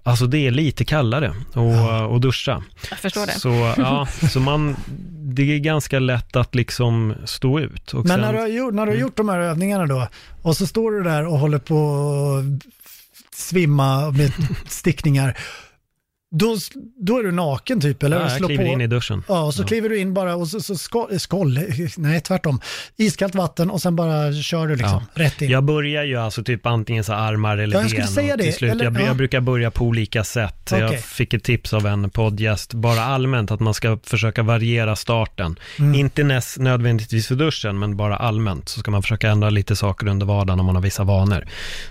Speaker 4: alltså det är lite kallare att
Speaker 3: Ja.
Speaker 4: att duscha.
Speaker 2: Jag förstår det.
Speaker 4: Så, ja, [laughs] så man, det är ganska lätt att liksom stå ut. Och
Speaker 3: Men
Speaker 4: sen,
Speaker 3: när du, har gjort, när du har gjort de här övningarna då, och så står du där och håller på att svimma med [laughs] stickningar, då, då är du naken typ, eller?
Speaker 4: ja, jag kliver
Speaker 3: på-
Speaker 4: in i duschen.
Speaker 3: Ja, och så
Speaker 4: Ja.
Speaker 3: kliver du in bara och så, så skåll, skåll, [laughs] nej tvärtom, iskallt vatten och sen bara kör du liksom rätt in.
Speaker 4: Jag börjar ju alltså typ antingen så armar eller
Speaker 3: Ja, jag skulle
Speaker 4: ben
Speaker 3: säga
Speaker 4: och
Speaker 3: det,
Speaker 4: till slut.
Speaker 3: eller-
Speaker 4: jag,
Speaker 3: ja.
Speaker 4: jag brukar börja på olika sätt.
Speaker 3: Okej.
Speaker 4: Jag fick ett tips av en poddgäst, bara allmänt, att man ska försöka variera starten.
Speaker 3: Mm.
Speaker 4: Inte näs, nödvändigtvis för duschen, men bara allmänt. Så ska man försöka ändra lite saker under vardagen om man har vissa vanor.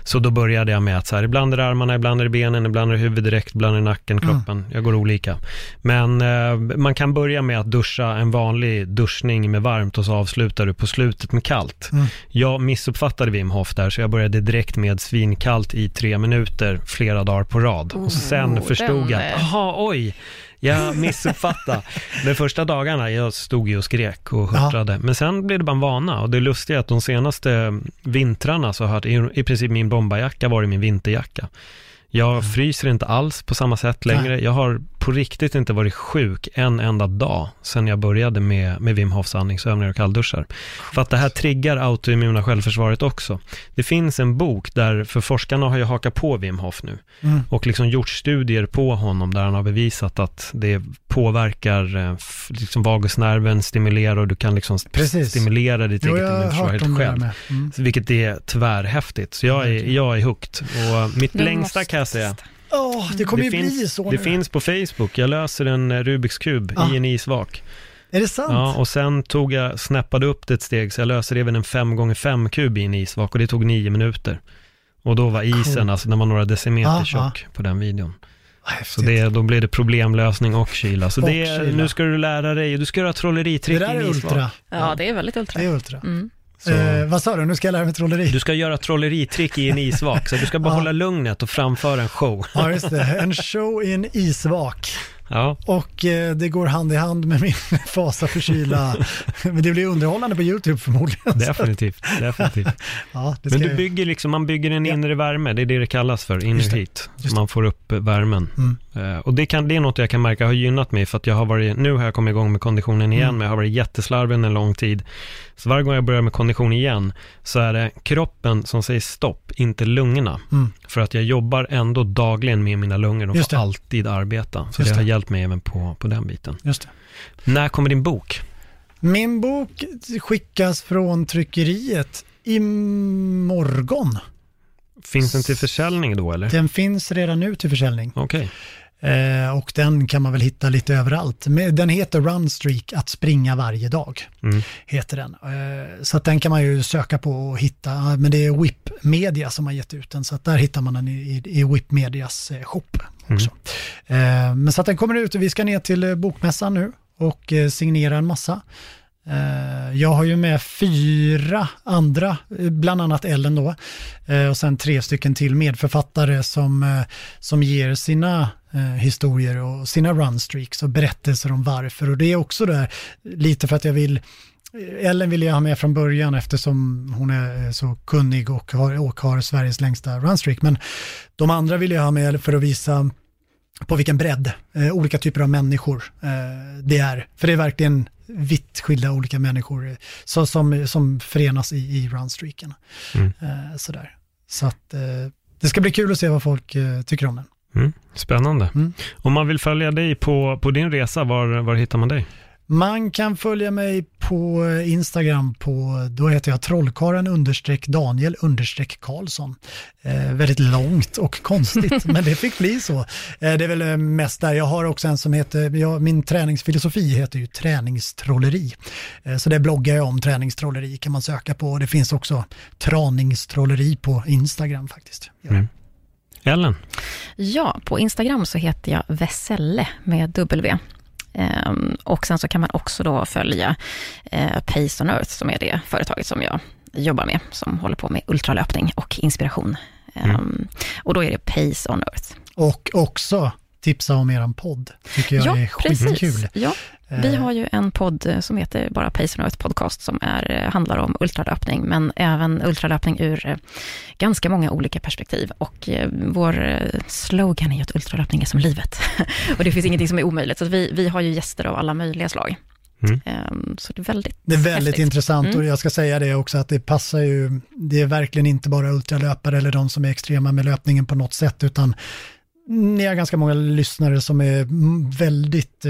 Speaker 4: Så då började jag med att så här, ibland är det armarna, ibland är det benen, ibland är det huvudet direkt, ibland är det nacken,
Speaker 3: Mm.
Speaker 4: Kroppen. Jag går olika. Men eh, man kan börja med att duscha en vanlig duschning med varmt och så avslutar du på slutet med kallt.
Speaker 3: Mm.
Speaker 4: Jag missuppfattade Wim Hof där, så jag började direkt med svinkallt i tre minuter flera dagar på rad. och sen
Speaker 2: Oh,
Speaker 4: förstod jag
Speaker 2: är-
Speaker 4: att, aha, oj, jag [laughs] missuppfattade. De första dagarna, jag stod ju och skrek och
Speaker 3: Ja.
Speaker 4: huttrade. Men sen blev det bara en vana. Och det lustiga är att de senaste vintrarna så har i, i princip min bombarjacka varit min vinterjacka. Jag fryser inte alls på samma sätt längre. Jag har på riktigt inte varit sjuk en enda dag sedan jag började med, med Wim Hofs andningsövningar och kallduschar. För att det här triggar autoimmuna självförsvaret också. Det finns en bok där, för forskarna har ju hakat på Wim Hof nu
Speaker 3: Mm.
Speaker 4: och liksom gjort studier på honom där han har bevisat att det påverkar eh, liksom vagusnerven, stimulerar och du kan liksom
Speaker 3: Precis.
Speaker 4: stimulera ditt
Speaker 3: Jo,
Speaker 4: eget
Speaker 3: jag har
Speaker 4: immunförsvar
Speaker 3: hört
Speaker 4: helt
Speaker 3: om det där
Speaker 4: själv.
Speaker 3: Mm.
Speaker 4: Vilket är tvärhäftigt. Så jag är, jag är hooked. Och mitt längsta kan jag säga.
Speaker 3: Åh, det kommer
Speaker 4: det,
Speaker 3: ju bli
Speaker 4: finns,
Speaker 3: så
Speaker 4: det
Speaker 3: nu.
Speaker 4: finns på Facebook. Jag löser en eh, Rubiks kub
Speaker 3: Ah.
Speaker 4: i en isvak.
Speaker 3: Är det sant?
Speaker 4: Ja, och sen tog jag, snappade upp det ett steg, så jag löser även en 5x5 kub i en isvak och det tog nio minuter. Och då var isen,
Speaker 3: Coolt.
Speaker 4: alltså den var några decimeter
Speaker 3: Ah,
Speaker 4: tjock på den videon.
Speaker 3: Häftigt.
Speaker 4: Så det, då blir det problemlösning och kyla. Så
Speaker 3: Och
Speaker 4: det,
Speaker 3: kyla.
Speaker 4: nu ska du lära dig, du ska göra trolleritrick i
Speaker 3: är
Speaker 4: en isvak.
Speaker 3: ultra.
Speaker 2: Ja, det är väldigt ultra.
Speaker 3: Det är ultra.
Speaker 2: Mm.
Speaker 3: Eh, vad sa du? Nu ska jag lära mig trolleri.
Speaker 4: Du ska göra trolleritrick i en isvak, så du ska bara [laughs]
Speaker 3: Ja.
Speaker 4: hålla lugnet och framföra en show.
Speaker 3: Ja, just det. En show i en isvak.
Speaker 4: Ja,
Speaker 3: Och eh, det går hand i hand med min [laughs] fasa för kyla. Men det blir underhållande på YouTube förmodligen.
Speaker 4: definitivt. definitivt. [laughs]
Speaker 3: Ja, det
Speaker 4: Men du bygger liksom, man bygger en
Speaker 3: Ja.
Speaker 4: inre värme, det är det det kallas för, inner heat. Man får upp eh, värmen.
Speaker 3: Mm.
Speaker 4: Eh, och det, kan, det är något jag kan märka har gynnat mig, för att jag har varit, nu har jag kommit igång med konditionen igen,
Speaker 3: Mm.
Speaker 4: men jag har varit jätteslarvig en lång tid. Så varje gång jag börjar med kondition igen, så är det kroppen som säger stopp, inte lungorna.
Speaker 3: Mm.
Speaker 4: För att jag jobbar ändå dagligen med mina lungor, de får alltid arbeta. Så
Speaker 3: Just
Speaker 4: det har hjälpt mig även på, på den biten. När kommer din bok?
Speaker 3: Min bok skickas från tryckeriet imorgon.
Speaker 4: Finns den till försäljning då eller?
Speaker 3: Den finns redan nu till försäljning.
Speaker 4: Okej.
Speaker 3: Eh, och den kan man väl hitta lite överallt. Den heter Runstreak, att springa varje dag.
Speaker 4: Mm.
Speaker 3: Heter den. Eh, så att den kan man ju söka på och hitta. Men det är Whip Media som har gett ut den. Så att där hittar man den i, i, i Whip Medias eh, shop också. Eh, men så att den kommer ut och vi ska ner till eh, bokmässan nu och eh, signera en massa. Jag har ju med fyra andra, bland annat Ellen då, och sen tre stycken till medförfattare som, som ger sina eh, historier och sina runstreaks och berättelser om varför. Och det är också där lite för att jag vill eh, Ellen vill jag ha med från början eftersom hon är så kunnig och har, och har Sveriges längsta runstreak. Men de andra vill jag ha med för att visa på vilken bredd eh, olika typer av människor eh, det är. För det är verkligen vitt skilda olika människor eh, så, som, som förenas i, i runstreaken.
Speaker 4: Mm.
Speaker 3: Eh, sådär. Så att eh, det ska bli kul att se vad folk eh, tycker om den.
Speaker 4: Mm. Spännande.
Speaker 3: Mm.
Speaker 4: Om man vill följa dig på, på din resa, var, var hittar man dig?
Speaker 3: Man kan följa mig på eh, Instagram på, då heter jag trollkaren understreck Daniel understreck Karlsson. Eh, väldigt långt och konstigt, [laughs] men det fick bli så. Eh, det är väl eh, mest där. Jag har också en som heter, jag, min träningsfilosofi heter ju träningstrolleri. Eh, så det bloggar jag om, träningstrolleri kan man söka på. Och det finns också traningstrolleri på Instagram faktiskt. Ja.
Speaker 4: Mm. Ellen?
Speaker 2: Ja, på Instagram så heter jag Veselle med W. Ehm, och sen så kan man också då följa eh, Pace on Earth, som är det företaget som jag jobbar med, som håller på med ultralöpning och inspiration. Ehm, Och då är det Pace on Earth.
Speaker 3: Och också tipsa om eran podd, tycker jag är skitkul.
Speaker 2: Ja, vi
Speaker 3: Eh,
Speaker 2: har ju en podd eh, som heter bara Pace on Earth Podcast, som är, eh, handlar om ultralöpning, men även ultralöpning ur ganska många olika perspektiv. Och vår slogan är ju att ultralöpning är som livet. [laughs] och det finns ingenting som är omöjligt, så vi, vi har ju gäster av alla möjliga slag.
Speaker 4: Mm.
Speaker 2: Ehm, så det är väldigt
Speaker 3: Det är väldigt
Speaker 2: häftigt.
Speaker 3: intressant
Speaker 2: Mm.
Speaker 3: och jag ska säga det också att det passar ju, det är verkligen inte bara ultralöpare eller de som är extrema med löpningen på något sätt utan ni har ganska många lyssnare som är väldigt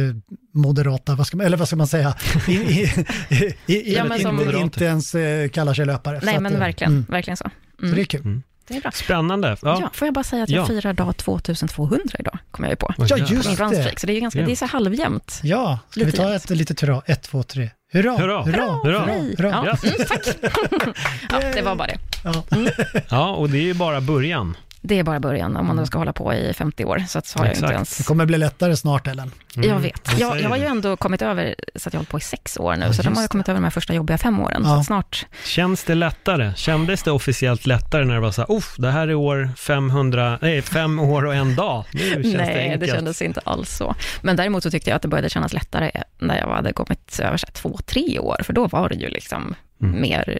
Speaker 3: moderata, vad ska man, eller vad ska man säga, [laughs] I, i, i, i,
Speaker 2: Ja, men som-
Speaker 3: inte, inte ens eh, kallar sig löpare. Så
Speaker 2: Nej,
Speaker 3: att,
Speaker 2: men
Speaker 3: eh,
Speaker 2: verkligen,
Speaker 3: mm,
Speaker 2: verkligen så.
Speaker 3: Så
Speaker 2: Mm.
Speaker 3: det är kul.
Speaker 2: Det är bra.
Speaker 4: Spännande.
Speaker 2: Ja.
Speaker 4: Ja.
Speaker 2: får jag bara säga att jag
Speaker 4: Ja.
Speaker 2: firar dag 2200 idag, kommer jag ju på.
Speaker 3: Ja, just
Speaker 2: Min
Speaker 3: det.
Speaker 2: så det är ganska,
Speaker 4: Ja.
Speaker 2: det är så halvjämnt.
Speaker 3: Ja, ska vi
Speaker 2: Lite
Speaker 3: ta
Speaker 2: jämnt.
Speaker 3: ett litet hurra? Ett, två, tre. Hurra,
Speaker 4: Hurra.
Speaker 3: hurra,
Speaker 4: Hurra.
Speaker 2: Hej.
Speaker 3: hurra.
Speaker 2: Ja,
Speaker 4: Ja.
Speaker 2: mm, tack. [laughs] ja, det var bara det.
Speaker 3: Ja.
Speaker 4: ja, och det är ju bara början.
Speaker 2: Det är bara början, om man då ska hålla på i 50 år, så att så har jag
Speaker 4: Exakt.
Speaker 2: inte ens...
Speaker 3: Det kommer bli lättare snart Ellen.
Speaker 4: Mm,
Speaker 2: Jag vet. Jag, jag har ju ändå kommit över, så att jag har hållit på i sex år nu,
Speaker 3: Ja,
Speaker 2: så de har ju kommit över de här första jobbiga fem åren.
Speaker 3: Ja.
Speaker 2: Så snart,
Speaker 4: Känns det lättare? Kändes det officiellt lättare när det var så här, Uff, det här är år 500, nej, fem år och en dag. Nu känns det
Speaker 2: nej,
Speaker 4: enkelt.
Speaker 2: det kändes inte alls så. Men däremot så tyckte jag att det började kännas lättare när jag hade kommit över så här, två, tre år, för då var det ju liksom
Speaker 4: Mm.
Speaker 2: mer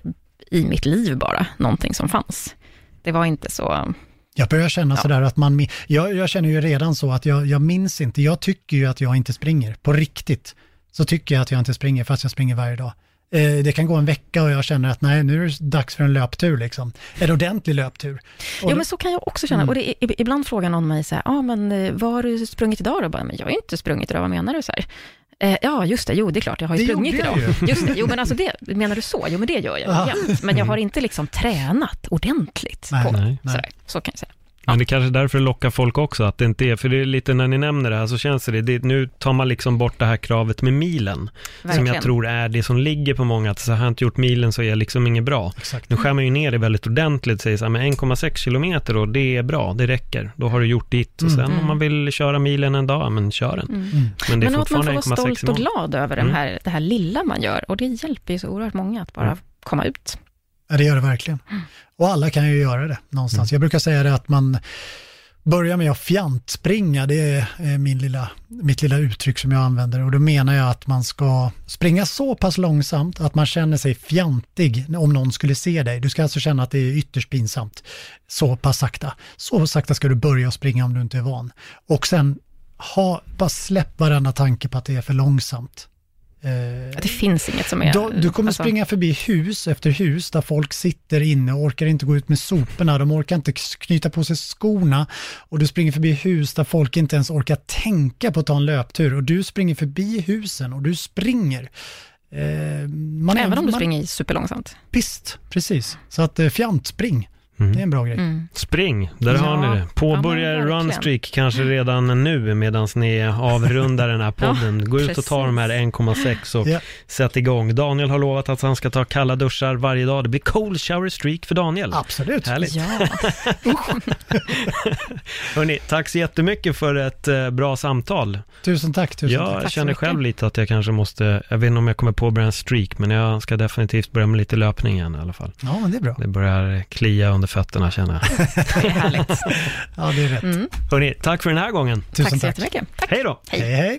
Speaker 2: i mitt liv bara, någonting som fanns. Det var inte så,
Speaker 3: Jag börjar känna
Speaker 2: Ja.
Speaker 3: sådär att man, jag, jag känner ju redan så att jag, jag minns inte, jag tycker ju att jag inte springer, på riktigt. Så tycker jag att jag inte springer fast jag springer varje dag. Eh, det kan gå en vecka och jag känner att nej, nu är det dags för en löptur liksom. En ordentlig löptur. Och
Speaker 2: Ja, men så kan jag också känna.
Speaker 3: Mm.
Speaker 2: Och det ibland frågar någon mig så här, ah, men eh, vad har du sprungit idag då? Bara, men jag har ju inte sprungit idag, vad menar du? Så här, eh, ja, just det, jo, det är klart, jag har ju
Speaker 3: Det
Speaker 2: sprungit idag.
Speaker 3: ju.
Speaker 2: Just det, jo, men alltså det, menar du så? Jo, men det gör jag jämt. Men jag har inte liksom tränat ordentligt
Speaker 3: Nej,
Speaker 2: på
Speaker 4: nej,
Speaker 2: där. så kan jag säga.
Speaker 4: Men det är kanske är därför det lockar folk också, att det inte är, för det är lite när ni nämner det här så känns det, det nu tar man liksom bort det här kravet med milen, som
Speaker 2: Verkligen.
Speaker 4: jag tror är det som ligger på många, att så har jag inte gjort milen så är jag liksom inget bra.
Speaker 3: Exakt.
Speaker 4: Nu skär man ju ner det väldigt ordentligt, säger så här, men 1,6 kilometer då, det är bra, det räcker. Då har du gjort ditt och
Speaker 3: Mm.
Speaker 4: sen om man vill köra milen en dag, men kör den.
Speaker 2: Mm.
Speaker 4: Men det är
Speaker 2: Men att man
Speaker 4: fortfarande
Speaker 2: får vara
Speaker 4: 1,6
Speaker 2: stolt och glad över
Speaker 4: Mm.
Speaker 2: den här, det här lilla man gör. Och det hjälper ju så oerhört många att bara
Speaker 4: Mm.
Speaker 2: komma ut.
Speaker 3: Ja, det gör det verkligen. Och alla kan ju göra det någonstans. Jag brukar säga det att man börjar med att fjantspringa, det är eh, min lilla, mitt lilla uttryck som jag använder. Och då menar jag att man ska springa så pass långsamt att man känner sig fjantig om någon skulle se dig. Du ska alltså känna att det är ytterst pinsamt. Så pass sakta. Så sakta ska du börja springa om du inte är van. Och sen ha, bara släpp varenda tanke på att det är för långsamt. Eh,
Speaker 2: Det finns inget som är...
Speaker 3: då, du kommer
Speaker 2: alltså,
Speaker 3: springa förbi hus efter hus där folk sitter inne och orkar inte gå ut med soporna, de orkar inte knyta på sig skorna och du springer förbi hus där folk inte ens orkar tänka på att ta en löptur och du springer förbi husen och du springer. Eh, man
Speaker 2: Även om du
Speaker 3: man,
Speaker 2: springer superlångsamt.
Speaker 3: Visst, precis. Så att eh, fjantspring, det är en bra grej.
Speaker 2: Mm.
Speaker 4: Spring, där
Speaker 2: Ja.
Speaker 4: har ni det. Påbörja
Speaker 2: Ja,
Speaker 4: runstreak kanske redan nu medan ni avrundar den här [laughs] podden. Gå ut och ta de här 1,6 och
Speaker 3: Ja.
Speaker 4: sätt igång. Daniel har lovat att han ska ta kalla duschar varje dag. Det blir cold shower streak för Daniel.
Speaker 3: Absolut.
Speaker 4: Härligt.
Speaker 2: Ja, [laughs]
Speaker 4: Hörni, tack så jättemycket för ett eh, bra samtal.
Speaker 3: Tusen tack. Tusen
Speaker 4: Jag
Speaker 3: tack.
Speaker 4: känner själv lite att jag kanske måste, jag vet inte om jag kommer påbörja en streak, men jag ska definitivt börja med lite löpning igen i alla fall.
Speaker 3: Ja, men det är bra.
Speaker 4: Det börjar klia under fötterna känner jag. [laughs]
Speaker 2: det är härligt.
Speaker 3: Ja, det är rätt.
Speaker 2: Mm.
Speaker 4: Hörni, tack för den här gången.
Speaker 3: Tusen
Speaker 2: Tack så
Speaker 3: tack.
Speaker 2: jättemycket. Tack.
Speaker 4: Hej då!
Speaker 2: Hej.
Speaker 3: Hej,